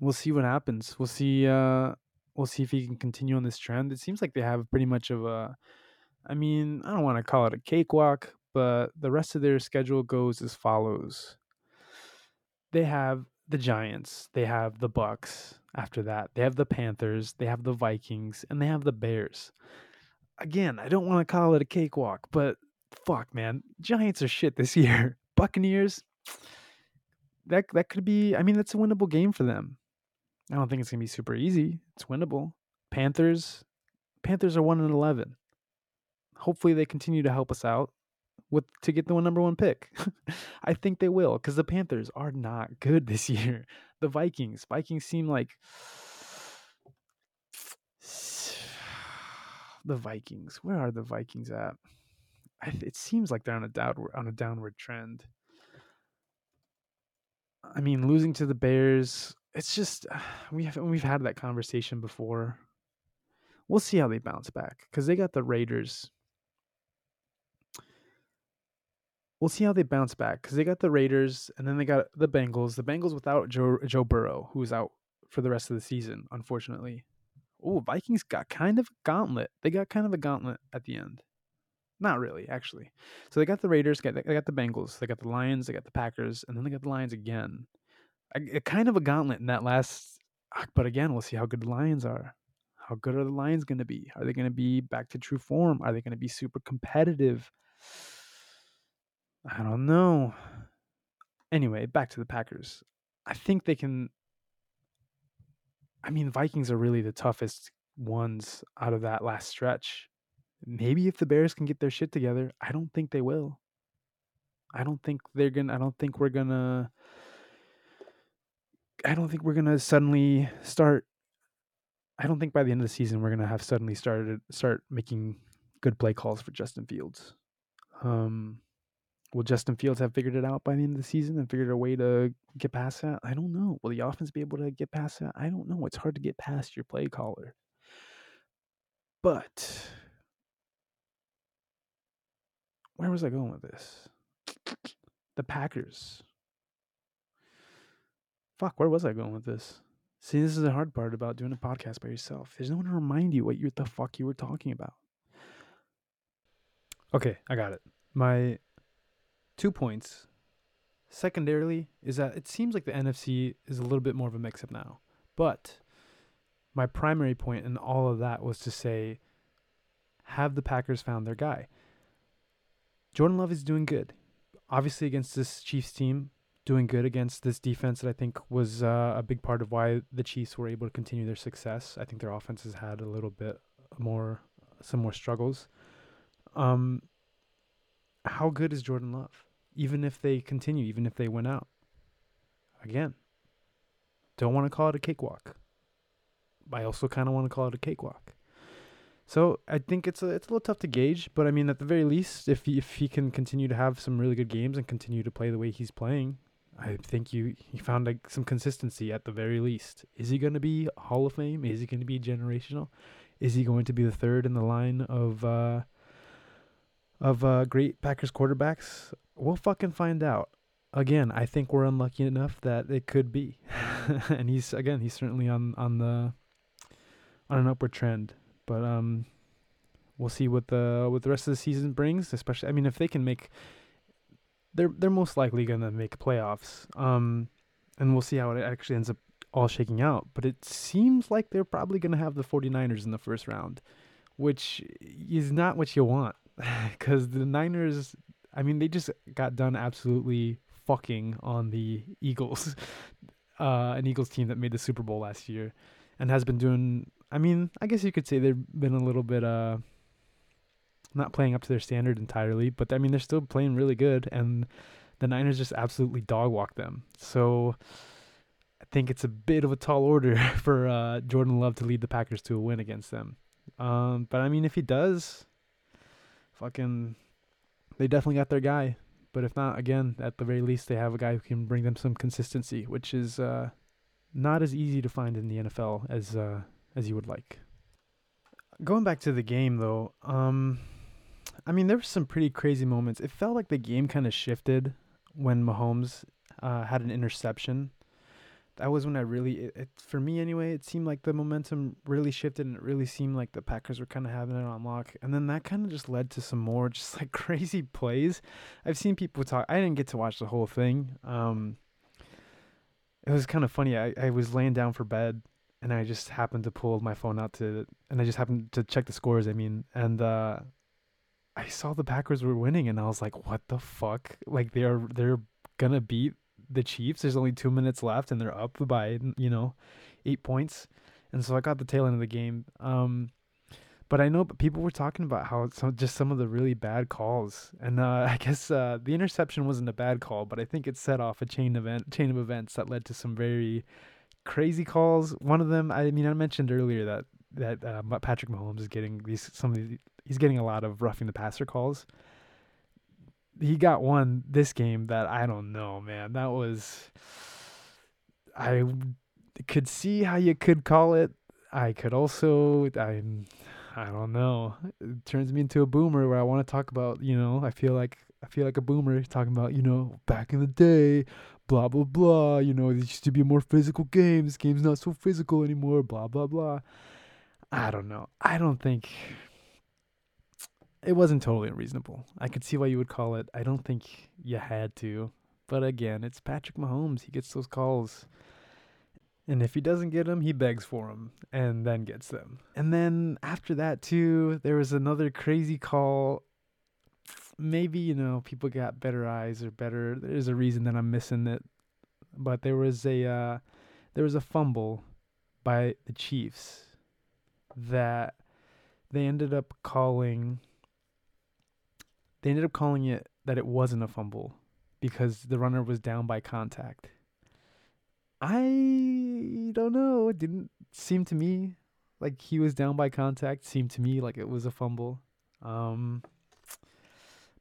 we'll see what happens. We'll see. Uh, we'll see if he can continue on this trend. It seems like they have pretty much of a. I mean, I don't want to call it a cakewalk, but the rest of their schedule goes as follows. They have the Giants, they have the Bucks after that. They have the Panthers, they have the Vikings, and they have the Bears. Again, I don't want to call it a cakewalk, but fuck man, Giants are shit this year. Buccaneers that that could be I mean that's a winnable game for them. I don't think it's going to be super easy. It's winnable. Panthers Panthers are 1 and 11. Hopefully they continue to help us out with to get the number one pick. I think they will because the Panthers are not good this year. The Vikings, Vikings seem like the Vikings. Where are the Vikings at? it seems like they're on a downward on a downward trend. I mean, losing to the Bears, it's just we have we've had that conversation before. We'll see how they bounce back because they got the Raiders we'll see how they bounce back because they got the Raiders and then they got the Bengals. The Bengals without Joe Joe Burrow, who's out for the rest of the season, unfortunately. Oh, Vikings got kind of a gauntlet. They got kind of a gauntlet at the end. Not really, actually. So they got the Raiders, got they got the Bengals, they got the Lions, they got the Packers, and then they got the Lions again. A, kind of a gauntlet in that last. Ah, but again, we'll see how good the Lions are. How good are the Lions going to be? Are they going to be back to true form? Are they going to be super competitive? I don't know. Anyway, back to the Packers. I think they can. I mean, Vikings are really the toughest ones out of that last stretch. Maybe if the Bears can get their shit together, I don't think they will. I don't think they're gonna. I don't think we're gonna. I don't think we're gonna suddenly start. I don't think by the end of the season we're gonna have suddenly started start making good play calls for Justin Fields. Um, Will Justin Fields have figured it out by the end of the season and figured a way to get past that? I don't know. Will the offense be able to get past that? I don't know. It's hard to get past your play caller. But where was I going with this? The Packers. Fuck, where was I going with this? See, this is the hard part about doing a podcast by yourself. There's no one to remind you what you the fuck you were talking about. Okay, I got it. My two points. Secondarily, is that it seems like the NFC is a little bit more of a mix up now. But my primary point in all of that was to say, have the Packers found their guy? Jordan Love is doing good. Obviously, against this Chiefs team, doing good against this defense that I think was uh, a big part of why the Chiefs were able to continue their success. I think their offense has had a little bit more, some more struggles. Um, how good is Jordan Love? Even if they continue, even if they win out. Again, don't want to call it a cakewalk. I also kind of want to call it a cakewalk. So I think it's a it's a little tough to gauge, but I mean at the very least, if he, if he can continue to have some really good games and continue to play the way he's playing, I think you he found like some consistency at the very least. Is he going to be Hall of Fame? Is he going to be generational? Is he going to be the third in the line of uh, of uh, great Packers quarterbacks? We'll fucking find out. Again, I think we're unlucky enough that it could be, and he's again he's certainly on on the on an upward trend. But um, we'll see what the what the rest of the season brings. Especially, I mean, if they can make, they're they're most likely gonna make playoffs. Um, and we'll see how it actually ends up all shaking out. But it seems like they're probably gonna have the 49ers in the first round, which is not what you want because the Niners, I mean, they just got done absolutely fucking on the Eagles, uh, an Eagles team that made the Super Bowl last year, and has been doing. I mean, I guess you could say they've been a little bit uh, not playing up to their standard entirely, but I mean they're still playing really good, and the Niners just absolutely dog walk them. So I think it's a bit of a tall order for uh, Jordan Love to lead the Packers to a win against them. Um, but I mean, if he does, fucking, they definitely got their guy. But if not, again, at the very least, they have a guy who can bring them some consistency, which is uh, not as easy to find in the NFL as uh, as you would like. Going back to the game, though, um, I mean, there were some pretty crazy moments. It felt like the game kind of shifted when Mahomes uh, had an interception that was when I really, it, it, for me anyway, it seemed like the momentum really shifted and it really seemed like the Packers were kind of having it on lock. And then that kind of just led to some more just like crazy plays. I've seen people talk, I didn't get to watch the whole thing. Um, it was kind of funny. I, I was laying down for bed and I just happened to pull my phone out to, and I just happened to check the scores, I mean, and, uh, I saw the Packers were winning and I was like, what the fuck? Like they're, they're gonna beat the Chiefs. There's only two minutes left, and they're up by you know eight points, and so I got the tail end of the game. Um, but I know people were talking about how some just some of the really bad calls, and uh, I guess uh, the interception wasn't a bad call, but I think it set off a chain event chain of events that led to some very crazy calls. One of them, I mean, I mentioned earlier that that uh, Patrick Mahomes is getting these some of these, he's getting a lot of roughing the passer calls he got one this game that I don't know, man. That was I could see how you could call it. I could also I I don't know. It turns me into a boomer where I want to talk about, you know, I feel like I feel like a boomer talking about, you know, back in the day, blah blah blah, you know, there used to be more physical games. Game's not so physical anymore, blah blah blah. I don't know. I don't think it wasn't totally unreasonable. I could see why you would call it. I don't think you had to. But again, it's Patrick Mahomes. He gets those calls. And if he doesn't get them, he begs for them and then gets them. And then after that, too, there was another crazy call. Maybe, you know, people got better eyes or better. There's a reason that I'm missing it. But there was a uh, there was a fumble by the Chiefs that they ended up calling they ended up calling it that it wasn't a fumble because the runner was down by contact. I don't know. It didn't seem to me like he was down by contact. Seemed to me like it was a fumble. Um,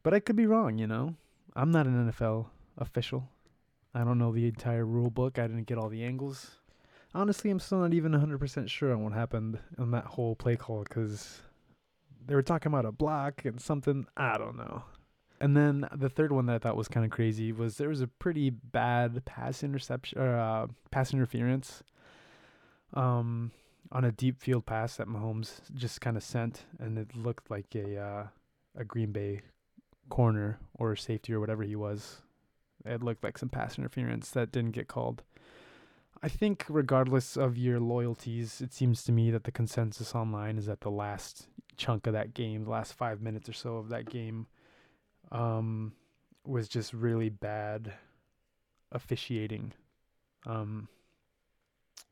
but I could be wrong, you know. I'm not an NFL official. I don't know the entire rule book. I didn't get all the angles. Honestly, I'm still not even 100% sure on what happened on that whole play call because they were talking about a block and something. I don't know. And then the third one that I thought was kind of crazy was there was a pretty bad pass interception or uh, pass interference um, on a deep field pass that Mahomes just kind of sent, and it looked like a uh, a Green Bay corner or safety or whatever he was. It looked like some pass interference that didn't get called. I think, regardless of your loyalties, it seems to me that the consensus online is that the last chunk of that game, the last five minutes or so of that game, um, was just really bad officiating. Um,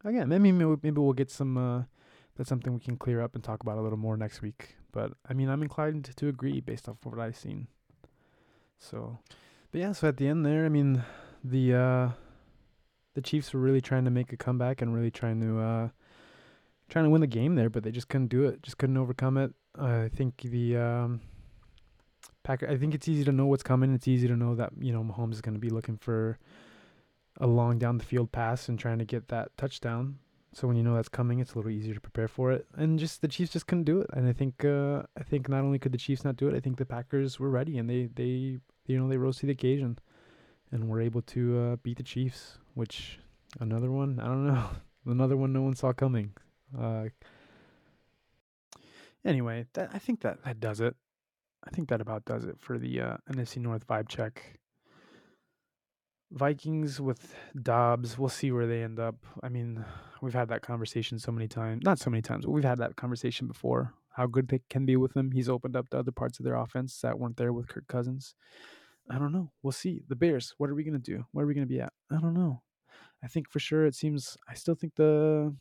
again, maybe maybe we'll get some. Uh, that's something we can clear up and talk about a little more next week. But I mean, I'm inclined to agree based off of what I've seen. So, but yeah. So at the end there, I mean, the uh, the Chiefs were really trying to make a comeback and really trying to uh, trying to win the game there, but they just couldn't do it. Just couldn't overcome it. I think the um, Packer. I think it's easy to know what's coming. It's easy to know that you know Mahomes is going to be looking for a long down the field pass and trying to get that touchdown. So when you know that's coming, it's a little easier to prepare for it. And just the Chiefs just couldn't do it. And I think uh, I think not only could the Chiefs not do it, I think the Packers were ready and they they you know they rose to the occasion and were able to uh, beat the Chiefs. Which another one I don't know another one no one saw coming. Uh, anyway, that, I think that that does it. I think that about does it for the uh, NFC North vibe check. Vikings with Dobbs, we'll see where they end up. I mean, we've had that conversation so many times. Not so many times, but we've had that conversation before. how good they can be with him. He's opened up the other parts of their offense that weren't there with Kirk Cousins. I don't know. We'll see. The Bears, what are we going to do? Where are we going to be at? I don't know. I think for sure it seems I still think the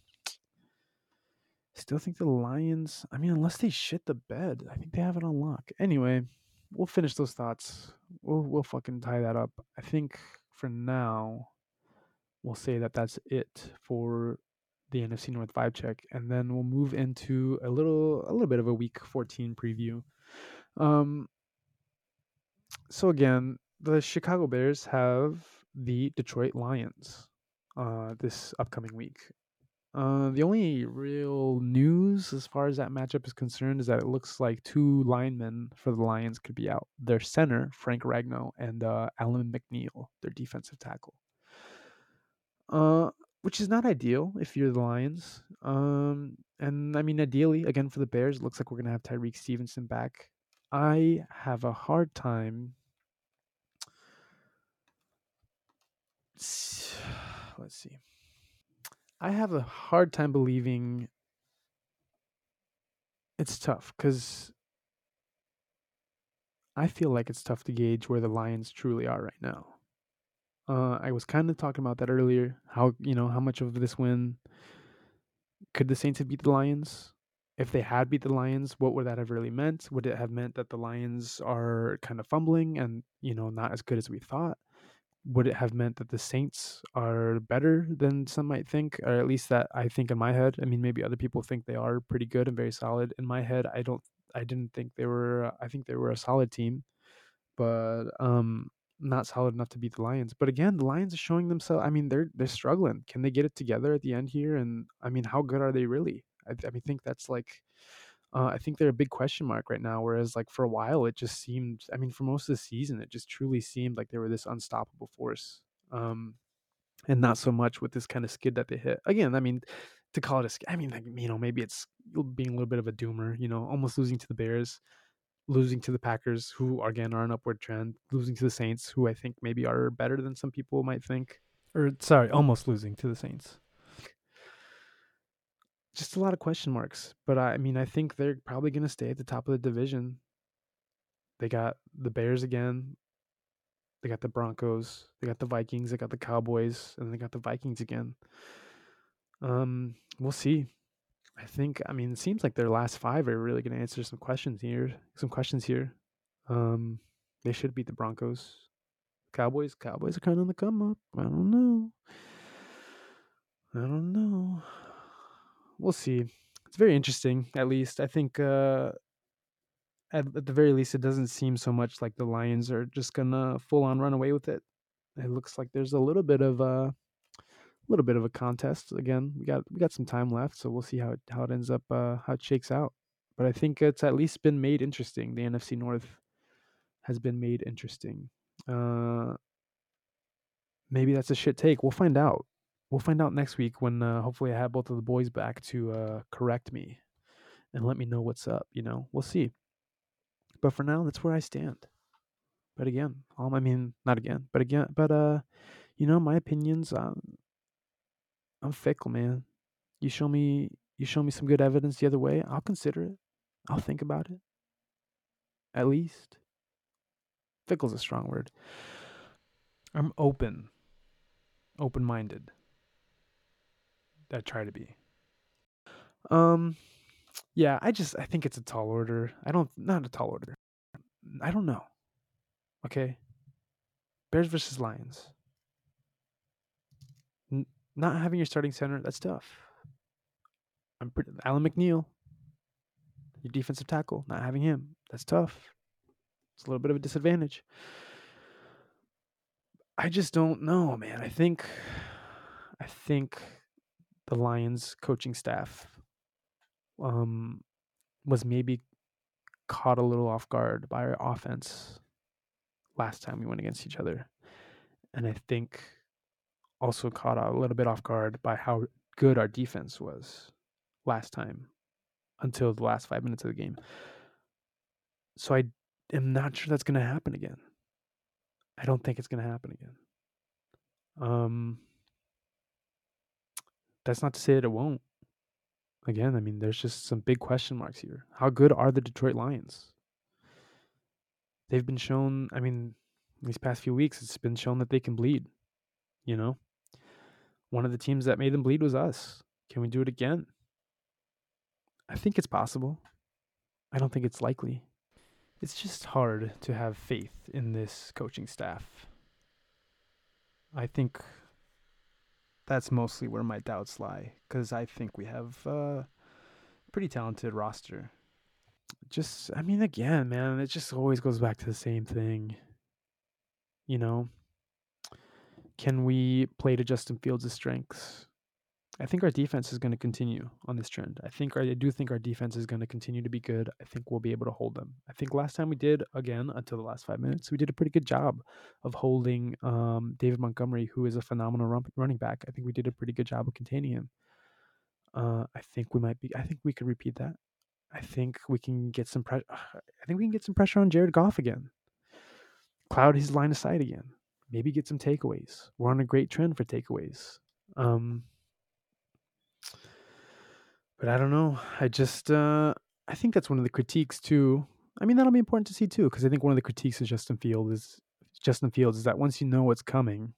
still think the Lions, I mean unless they shit the bed, I think they have it on lock. Anyway, we'll finish those thoughts. We'll we'll fucking tie that up. I think for now we'll say that that's it for the NFC North vibe check, and then we'll move into a little a little bit of a Week 14 preview. Um, so again, the Chicago Bears have the Detroit Lions uh, this upcoming week. Uh, the only real news as far as that matchup is concerned is that it looks like two linemen for the Lions could be out. Their center, Frank Ragnow, and uh, Alim McNeill, their defensive tackle. Uh, which is not ideal if you're the Lions. Um, and I mean, ideally, again for the Bears, it looks like we're gonna have Tyrique Stevenson back. I have a hard time. Let's see. I have a hard time believing it's tough because I feel like it's tough to gauge where the Lions truly are right now. Uh, I was kind of talking about that earlier. How you know how much of this win could the Saints have beat the Lions? If they had beat the Lions, what would that have really meant? Would it have meant that the Lions are kind of fumbling and you know not as good as we thought? Would it have meant that the Saints are better than some might think, or at least that I think in my head? I mean, maybe other people think they are pretty good and very solid. In my head, I don't. I didn't think they were. I think they were a solid team, but um, not solid enough to beat the Lions. But again, the Lions are showing themselves. I mean, they're they're struggling. Can they get it together at the end here? And I mean, how good are they really? I, I mean, think that's like. Uh, I think they're a big question mark right now. Whereas, like for a while, it just seemed. I mean, for most of the season, it just truly seemed like they were this unstoppable force. Um, and not so much with this kind of skid that they hit. Again, I mean, to call it a skid, I mean, like, you know, maybe it's being a little bit of a doomer. You know, almost losing to the Bears, losing to the Packers, who again are an upward trend, losing to the Saints, who I think maybe are better than some people might think. Or sorry, almost losing to the Saints. Just a lot of question marks, but I mean, I think they're probably going to stay at the top of the division. They got the Bears again. They got the Broncos. They got the Vikings. They got the Cowboys, and they got the Vikings again. Um, we'll see. I think. I mean, it seems like their last five are really going to answer some questions here. Some questions here. Um, they should beat the Broncos. Cowboys. Cowboys are kind of on the come up. I don't know. I don't know. We'll see. It's very interesting. At least I think. Uh, at, at the very least, it doesn't seem so much like the Lions are just gonna full on run away with it. It looks like there's a little bit of a little bit of a contest. Again, we got we got some time left, so we'll see how it, how it ends up, uh, how it shakes out. But I think it's at least been made interesting. The NFC North has been made interesting. Uh, maybe that's a shit take. We'll find out. We'll find out next week when uh, hopefully I have both of the boys back to uh, correct me and let me know what's up. You know, we'll see. But for now, that's where I stand. But again, um, I mean, not again, but again, but uh, you know, my opinions. Um, I'm fickle, man. You show me, you show me some good evidence the other way. I'll consider it. I'll think about it. At least. Fickle's a strong word. I'm open, open minded. I try to be. Um, yeah, I just I think it's a tall order. I don't not a tall order. I don't know. Okay. Bears versus Lions. N- not having your starting center, that's tough. I'm pretty, Alim McNeill. your defensive tackle, not having him, that's tough. It's a little bit of a disadvantage. I just don't know, man. I think I think the Lions coaching staff um was maybe caught a little off guard by our offense last time we went against each other. And I think also caught a little bit off guard by how good our defense was last time until the last five minutes of the game. So I am not sure that's going to happen again. I don't think it's going to happen again. Um, that's not to say that it won't. again, I mean, there's just some big question marks here. How good are the Detroit Lions? They've been shown, I mean, these past few weeks, it's been shown that they can bleed, you know? One of the teams that made them bleed was us. Can we do it again? I think it's possible. I don't think it's likely. It's just hard to have faith in this coaching staff. I think that's mostly where my doubts lie because I think we have a pretty talented roster. Just, I mean, again, man, it just always goes back to the same thing. You know, can we play to Justin Fields' strengths? I think our defense is going to continue on this trend. I think I do think our defense is going to continue to be good. I think we'll be able to hold them. I think last time we did again until the last five minutes, we did a pretty good job of holding um, David Montgomery, who is a phenomenal run, running back. I think we did a pretty good job of containing him. Uh, I think we might be. I think we could repeat that. I think we can get some pressure. I think we can get some pressure on Jared Goff again. Cloud his line of sight again. Maybe get some takeaways. We're on a great trend for takeaways. Um, but I don't know. I just uh, I think that's one of the critiques too. I mean, that'll be important to see too, because I think one of the critiques of Justin Fields is Justin Fields is that once you know what's coming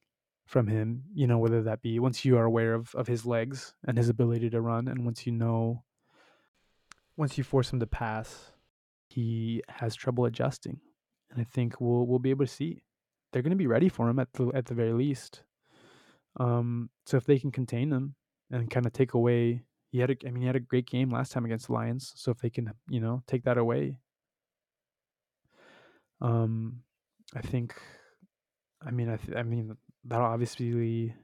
from him, you know whether that be once you are aware of of his legs and his ability to run, and once you know, once you force him to pass, he has trouble adjusting, and I think we'll we'll be able to see. They're going to be ready for him at the at the very least. Um, so if they can contain him and kind of take away he had a, I mean, he had a great game last time against the Lions. So if they can, you know, take that away, um, I think, I mean, I, th- I mean, that'll obviously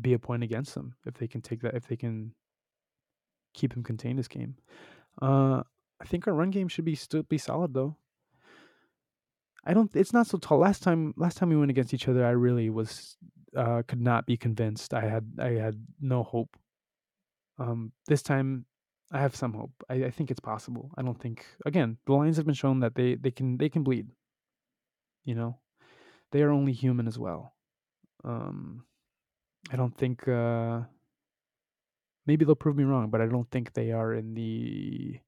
be a point against them if they can take that, if they can keep him contained this game. Uh, I think our run game should be still be solid though. I don't. It's not so tall. Last time, last time we went against each other, I really was uh, could not be convinced. I had I had no hope um, this time, I have some hope. I, I think it's possible. I don't think again the Lions have been shown that they they can they can bleed. You know, they are only human as well. Um, I don't think. Uh, maybe they'll prove me wrong, but I don't think they are in the.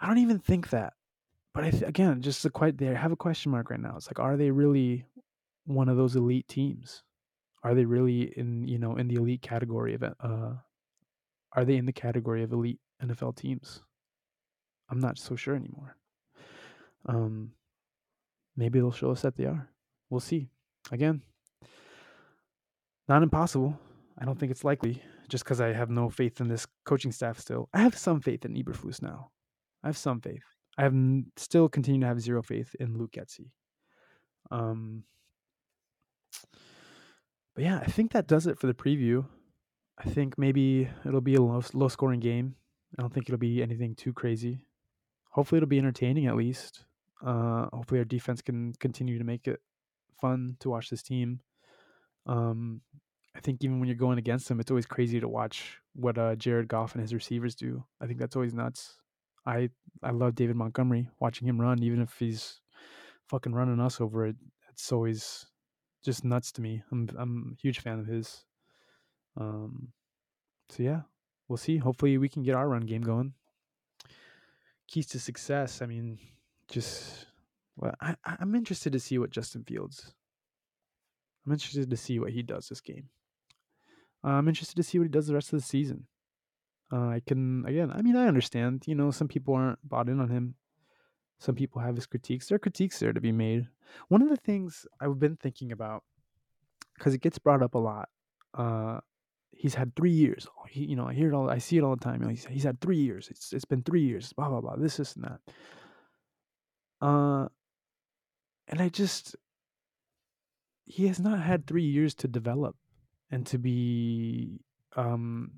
I don't even think that. But I th- again, just a quite they have a question mark right now. It's like, are they really one of those elite teams? Are they really in you know in the elite category of uh, are they in the category of elite NFL teams? I'm not so sure anymore. Um, maybe they'll show us that they are. We'll see. Again, not impossible. I don't think it's likely just because I have no faith in this coaching staff still. I have some faith in Eberflus now. I have some faith. I have still continue to have zero faith in Luke Getsy. Um, but yeah, I think that does it for the preview. I think maybe it'll be a low, low scoring game. I don't think it'll be anything too crazy. Hopefully, it'll be entertaining at least. Uh, hopefully, our defense can continue to make it fun to watch this team. Um, I think even when you're going against them, it's always crazy to watch what uh, Jared Goff and his receivers do. I think that's always nuts. I I love David Montgomery watching him run, even if he's fucking running us over it. It's always just nuts to me. I'm I'm a huge fan of his. Um, so yeah, we'll see. Hopefully, we can get our run game going. Keys to success. I mean, just well, I, I'm interested to see what Justin Fields. I'm interested to see what he does this game. Uh, I'm interested to see what he does the rest of the season. Uh, I can again. I mean, I understand. You know, some people aren't bought in on him. Some people have his critiques. There are critiques there to be made. One of the things I've been thinking about, because it gets brought up a lot, uh, he's had three years. He, you know, I hear it all. I see it all the time. You know, he's, he's had three years. It's it's been three years. Blah blah blah. This this and that. Uh, and I just he has not had three years to develop and to be um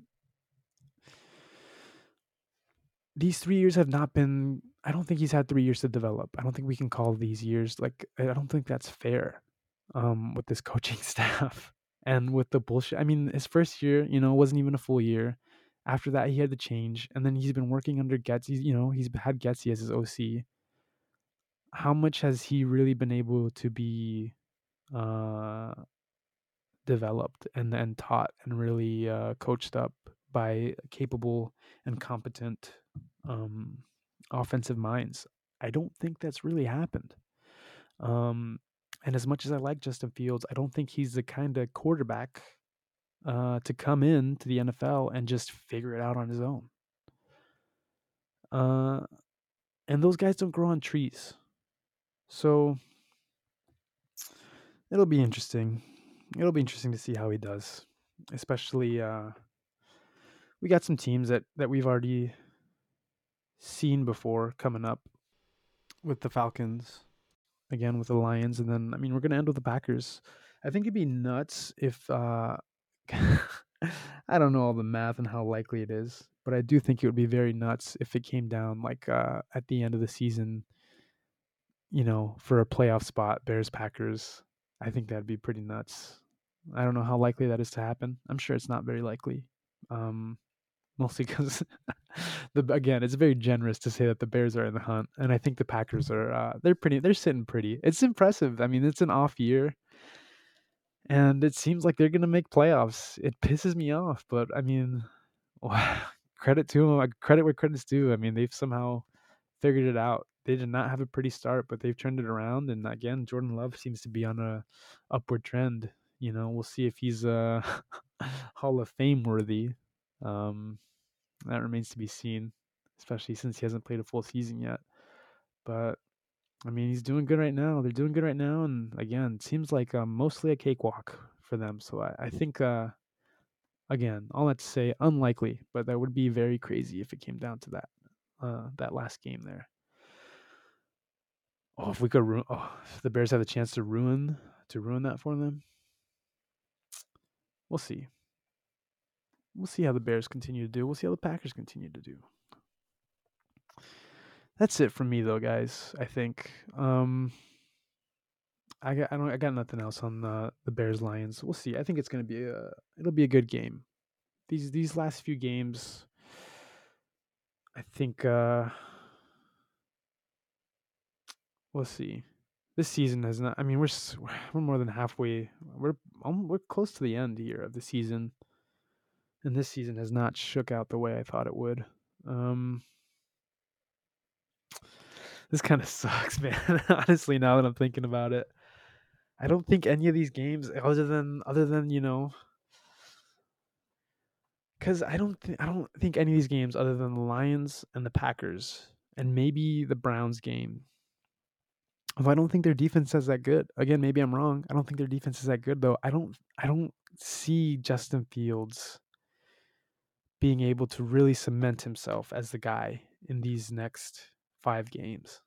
these three years have not been i don't think he's had three years to develop i don't think we can call these years like i don't think that's fair um with this coaching staff and with the bullshit. I mean, his first year, you know, wasn't even a full year. After that, he had to change, and then he's been working under Getsy. You know, he's had Getsy as his OC. How much has he really been able to be uh, developed and and taught and really uh, coached up by capable and competent um, offensive minds. I don't think that's really happened. Um, and as much as I like Justin Fields, I don't think he's the kind of quarterback uh, to come in to the NFL and just figure it out on his own. Uh, and those guys don't grow on trees. So it'll be interesting. It'll be interesting to see how he does, especially uh, we got some teams that that we've already seen before coming up with the Falcons, again with the Lions, and then I mean we're gonna end with the Packers. I think it'd be nuts if uh, I don't know all the math and how likely it is, but I do think it would be very nuts if it came down like uh, at the end of the season, you know, for a playoff spot, Bears Packers. I think that'd be pretty nuts. I don't know how likely that is to happen. I'm sure it's not very likely. Um, mostly because the again, it's very generous to say that the Bears are in the hunt, and I think the Packers are. Uh, they're pretty. They're sitting pretty. It's impressive. I mean, it's an off year, and it seems like they're gonna make playoffs. It pisses me off, but I mean, credit to them. Credit where credit's due. I mean, they've somehow figured it out. They did not have a pretty start, but they've turned it around. And again, Jordan Love seems to be on a upward trend. You know, we'll see if he's uh, Hall of Fame worthy. Um, that remains to be seen, especially since he hasn't played a full season yet. But I mean, he's doing good right now. They're doing good right now, and again, it seems like um, mostly a cakewalk for them. So I, I think, uh, again, all that to say, unlikely, but that would be very crazy if it came down to that uh, that last game there. Oh, if we could ruin, oh, if the Bears have a chance to ruin to ruin that for them, we'll see. We'll see how the Bears continue to do. We'll see how the Packers continue to do. That's it from me, though, guys. I think um, I got I don't I got nothing else on the the Bears Lions. We'll see. I think it's gonna be a it'll be a good game. These these last few games, I think. uh We'll see. This season has not. I mean, we're we're more than halfway. We're we're close to the end here of the season and this season has not shook out the way I thought it would. Um, this kind of sucks, man. Honestly, now that I'm thinking about it, I don't think any of these games, other than other than you know, because I don't think I don't think any of these games, other than the Lions and the Packers, and maybe the Browns game. If I don't think their defense is that good. Again, maybe I'm wrong. I don't think their defense is that good though. I don't I don't see Justin Fields being able to really cement himself as the guy in these next five games.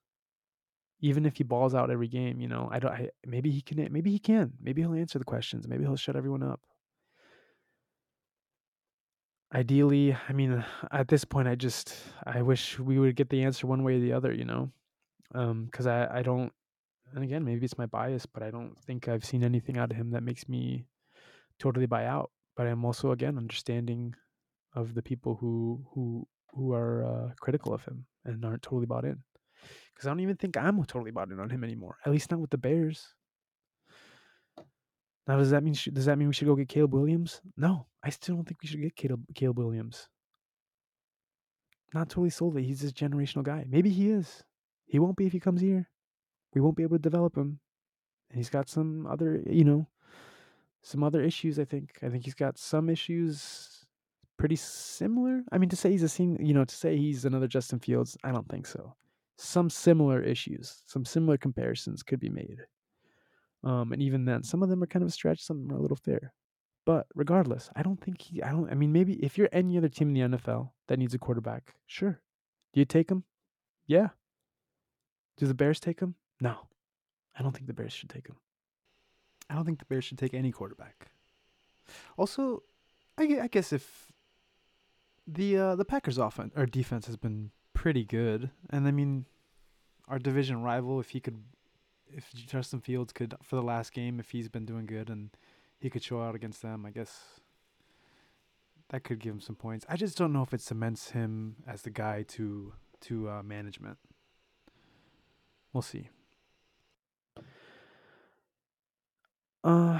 Even if he balls out every game, you know, I don't. I, maybe he can. Maybe he can. Maybe he'll answer the questions. Maybe he'll shut everyone up. Ideally, I mean, at this point, I just I wish we would get the answer one way or the other. You know, because um, I I don't. And again, maybe it's my bias, but I don't think I've seen anything out of him that makes me totally buy out. But I'm also again understanding of the people who who who are uh, critical of him and aren't totally bought in. Because I don't even think I'm totally bought in on him anymore. At least not with the Bears. Now, does that mean does that mean we should go get Caleb Williams? No, I still don't think we should get Caleb, Caleb Williams. Not totally sold that he's this generational guy. Maybe he is. He won't be if he comes here. We won't be able to develop him. And he's got some other, you know, some other issues. I think. I think he's got some issues pretty similar. I mean, to say he's a scene, you know, to say he's another Justin Fields, I don't think so. Some similar issues, some similar comparisons could be made. Um, and even then, some of them are kind of a stretch, some are a little fair. But regardless, I don't think he, I don't, I mean, maybe if you're any other team in the NFL that needs a quarterback, sure. Do you take him? Yeah. Do the Bears take him? No. I don't think the Bears should take him. I don't think the Bears should take any quarterback. Also, I, I guess if the uh, the Packers' offense or defense has been pretty good, and I mean, our division rival, if he could, if Justin Fields could for the last game, if he's been doing good and he could show out against them, I guess that could give him some points. I just don't know if it cements him as the guy to to uh, management. We'll see. Uh,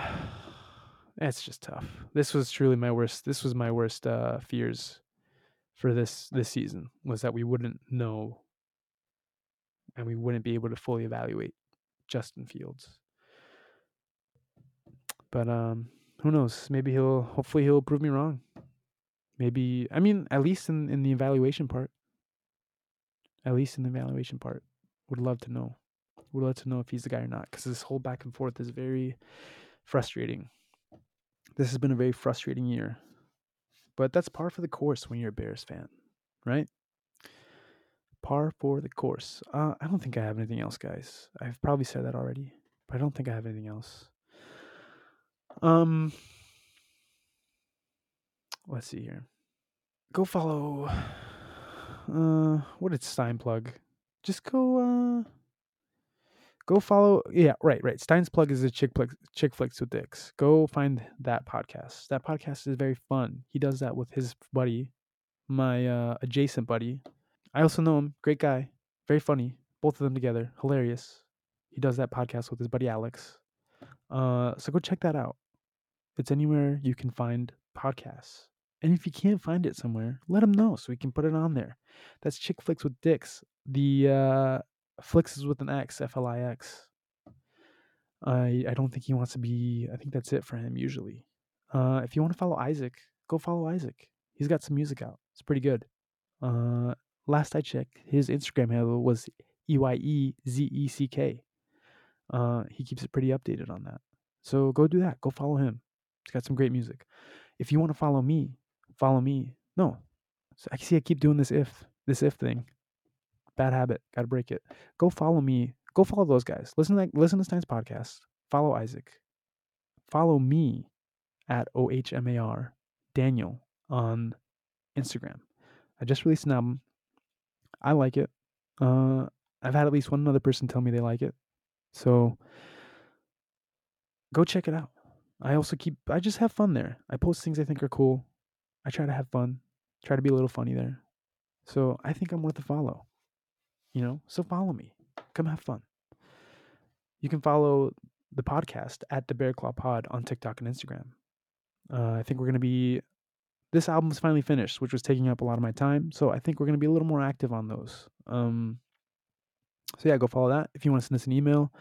it's just tough. This was truly my worst. This was my worst uh, fears for this this season was that we wouldn't know and we wouldn't be able to fully evaluate Justin Fields. But um, who knows? Maybe he'll. Hopefully, he'll prove me wrong. Maybe I mean, at least in in the evaluation part. At least in the evaluation part, would love to know. Would love to know if he's the guy or not. Because this whole back and forth is very frustrating. This has been a very frustrating year. But that's par for the course when you're a Bears fan, right? Par for the course. Uh, I don't think I have anything else, guys. I've probably said that already, but I don't think I have anything else. Um, let's see here. Go follow. Uh, what did Stein plug? Just go. Uh, go follow. Yeah, right, right. Stein's plug is a chick flicks, chick flicks with dicks. Go find that podcast. That podcast is very fun. He does that with his buddy, my uh, adjacent buddy. I also know him. Great guy. Very funny. Both of them together. Hilarious. He does that podcast with his buddy Alex. Uh, so go check that out. It's anywhere you can find podcasts. And if you can't find it somewhere, let him know so we can put it on there. That's Chick Flicks with Dicks. The uh, Flicks is with an X, F L I X. I I don't think he wants to be. I think that's it for him usually. Uh, if you want to follow Isaac, go follow Isaac. He's got some music out. It's pretty good. Uh, last I checked, his Instagram handle was E Y E Z E C K. Uh, he keeps it pretty updated on that. So go do that. Go follow him. He's got some great music. If you want to follow me, follow me. No, so I see I keep doing this if this if thing. Bad habit. Got to break it. Go follow me. Go follow those guys. Listen to that, listen to Stein's podcast. Follow Isaac. Follow me at ohmar Daniel on Instagram. I just released an album. I like it. Uh, I've had at least one other person tell me they like it. So go check it out. I also keep I just have fun there. I post things I think are cool. I try to have fun. Try to be a little funny there. So I think I'm worth a follow. You know? So follow me. Come have fun. You can follow the podcast at the Bear Claw Pod on TikTok and Instagram. Uh, I think we're gonna be this album's finally finished, which was taking up a lot of my time. So I think we're gonna be a little more active on those. Um, so yeah, go follow that. If you want to send us an email,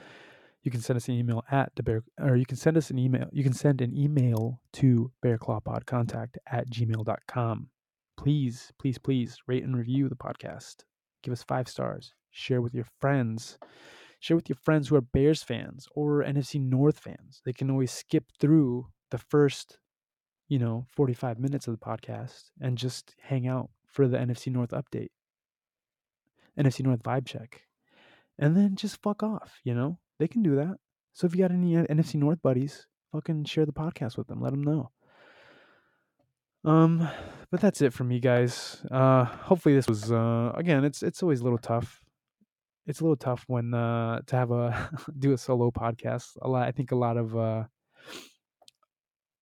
you can send us an email at the bear or you can send us an email. You can send an email to bearclawpodcontact at gmail.com. Please, please, please rate and review the podcast. Give us five stars. Share with your friends. Share with your friends who are Bears fans or NFC North fans. They can always skip through the first, you know, 45 minutes of the podcast and just hang out for the NFC North update. NFC North vibe check. And then just fuck off, you know? They can do that. So if you got any NFC North buddies, fucking share the podcast with them. Let them know. Um, but that's it for me, guys. Uh, hopefully this was uh again. It's it's always a little tough. It's a little tough when uh to have a do a solo podcast. A lot. I think a lot of uh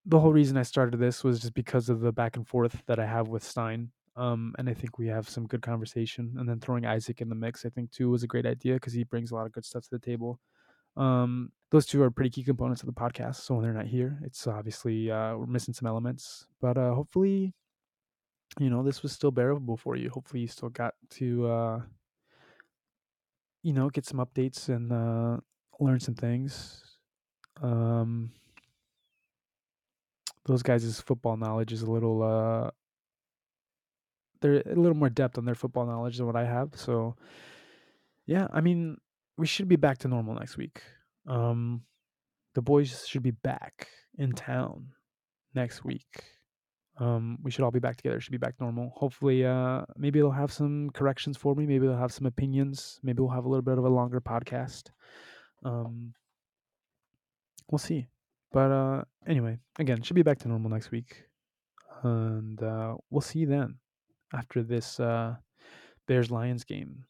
the whole reason I started this was just because of the back and forth that I have with Stein. Um, and I think we have some good conversation. And then throwing Isaac in the mix, I think too was a great idea because he brings a lot of good stuff to the table. Um, those two are pretty key components of the podcast. So when they're not here, it's obviously uh, we're missing some elements, but uh, hopefully, you know, this was still bearable for you. Hopefully, you still got to, uh, you know, get some updates and uh, learn some things. Um, those guys' football knowledge is a little, uh, they're a little more depth on their football knowledge than what I have. So, yeah, I mean, we should be back to normal next week. Um, the boys should be back in town next week. Um, we should all be back together. Should be back normal. Hopefully, uh, maybe they'll have some corrections for me. Maybe they'll have some opinions. Maybe we'll have a little bit of a longer podcast. Um, we'll see. But uh, anyway, again, should be back to normal next week, and uh, we'll see you then after this uh, Bears Lions game.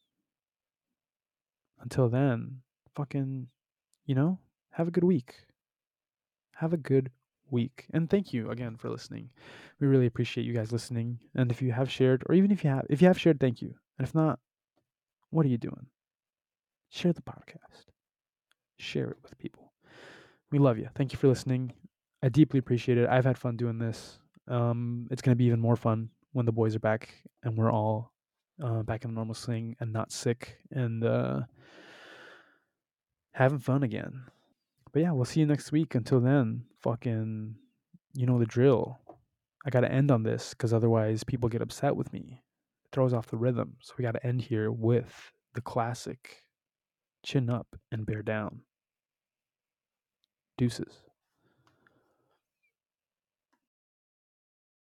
Until then, fucking, you know, have a good week. Have a good week. And thank you again for listening. We really appreciate you guys listening. And if you have shared, or even if you have, if you have shared, thank you. And if not, what are you doing? Share the podcast. Share it with people. We love you. Thank you for listening. I deeply appreciate it. I've had fun doing this. Um, it's gonna be even more fun when the boys are back and we're all uh, back in the normal swing and not sick and uh, having fun again. But yeah, we'll see you next week. Until then, fucking, you know the drill. I got to end on this because otherwise people get upset with me. It throws off the rhythm. So we got to end here with the classic chin up and bear down. Deuces.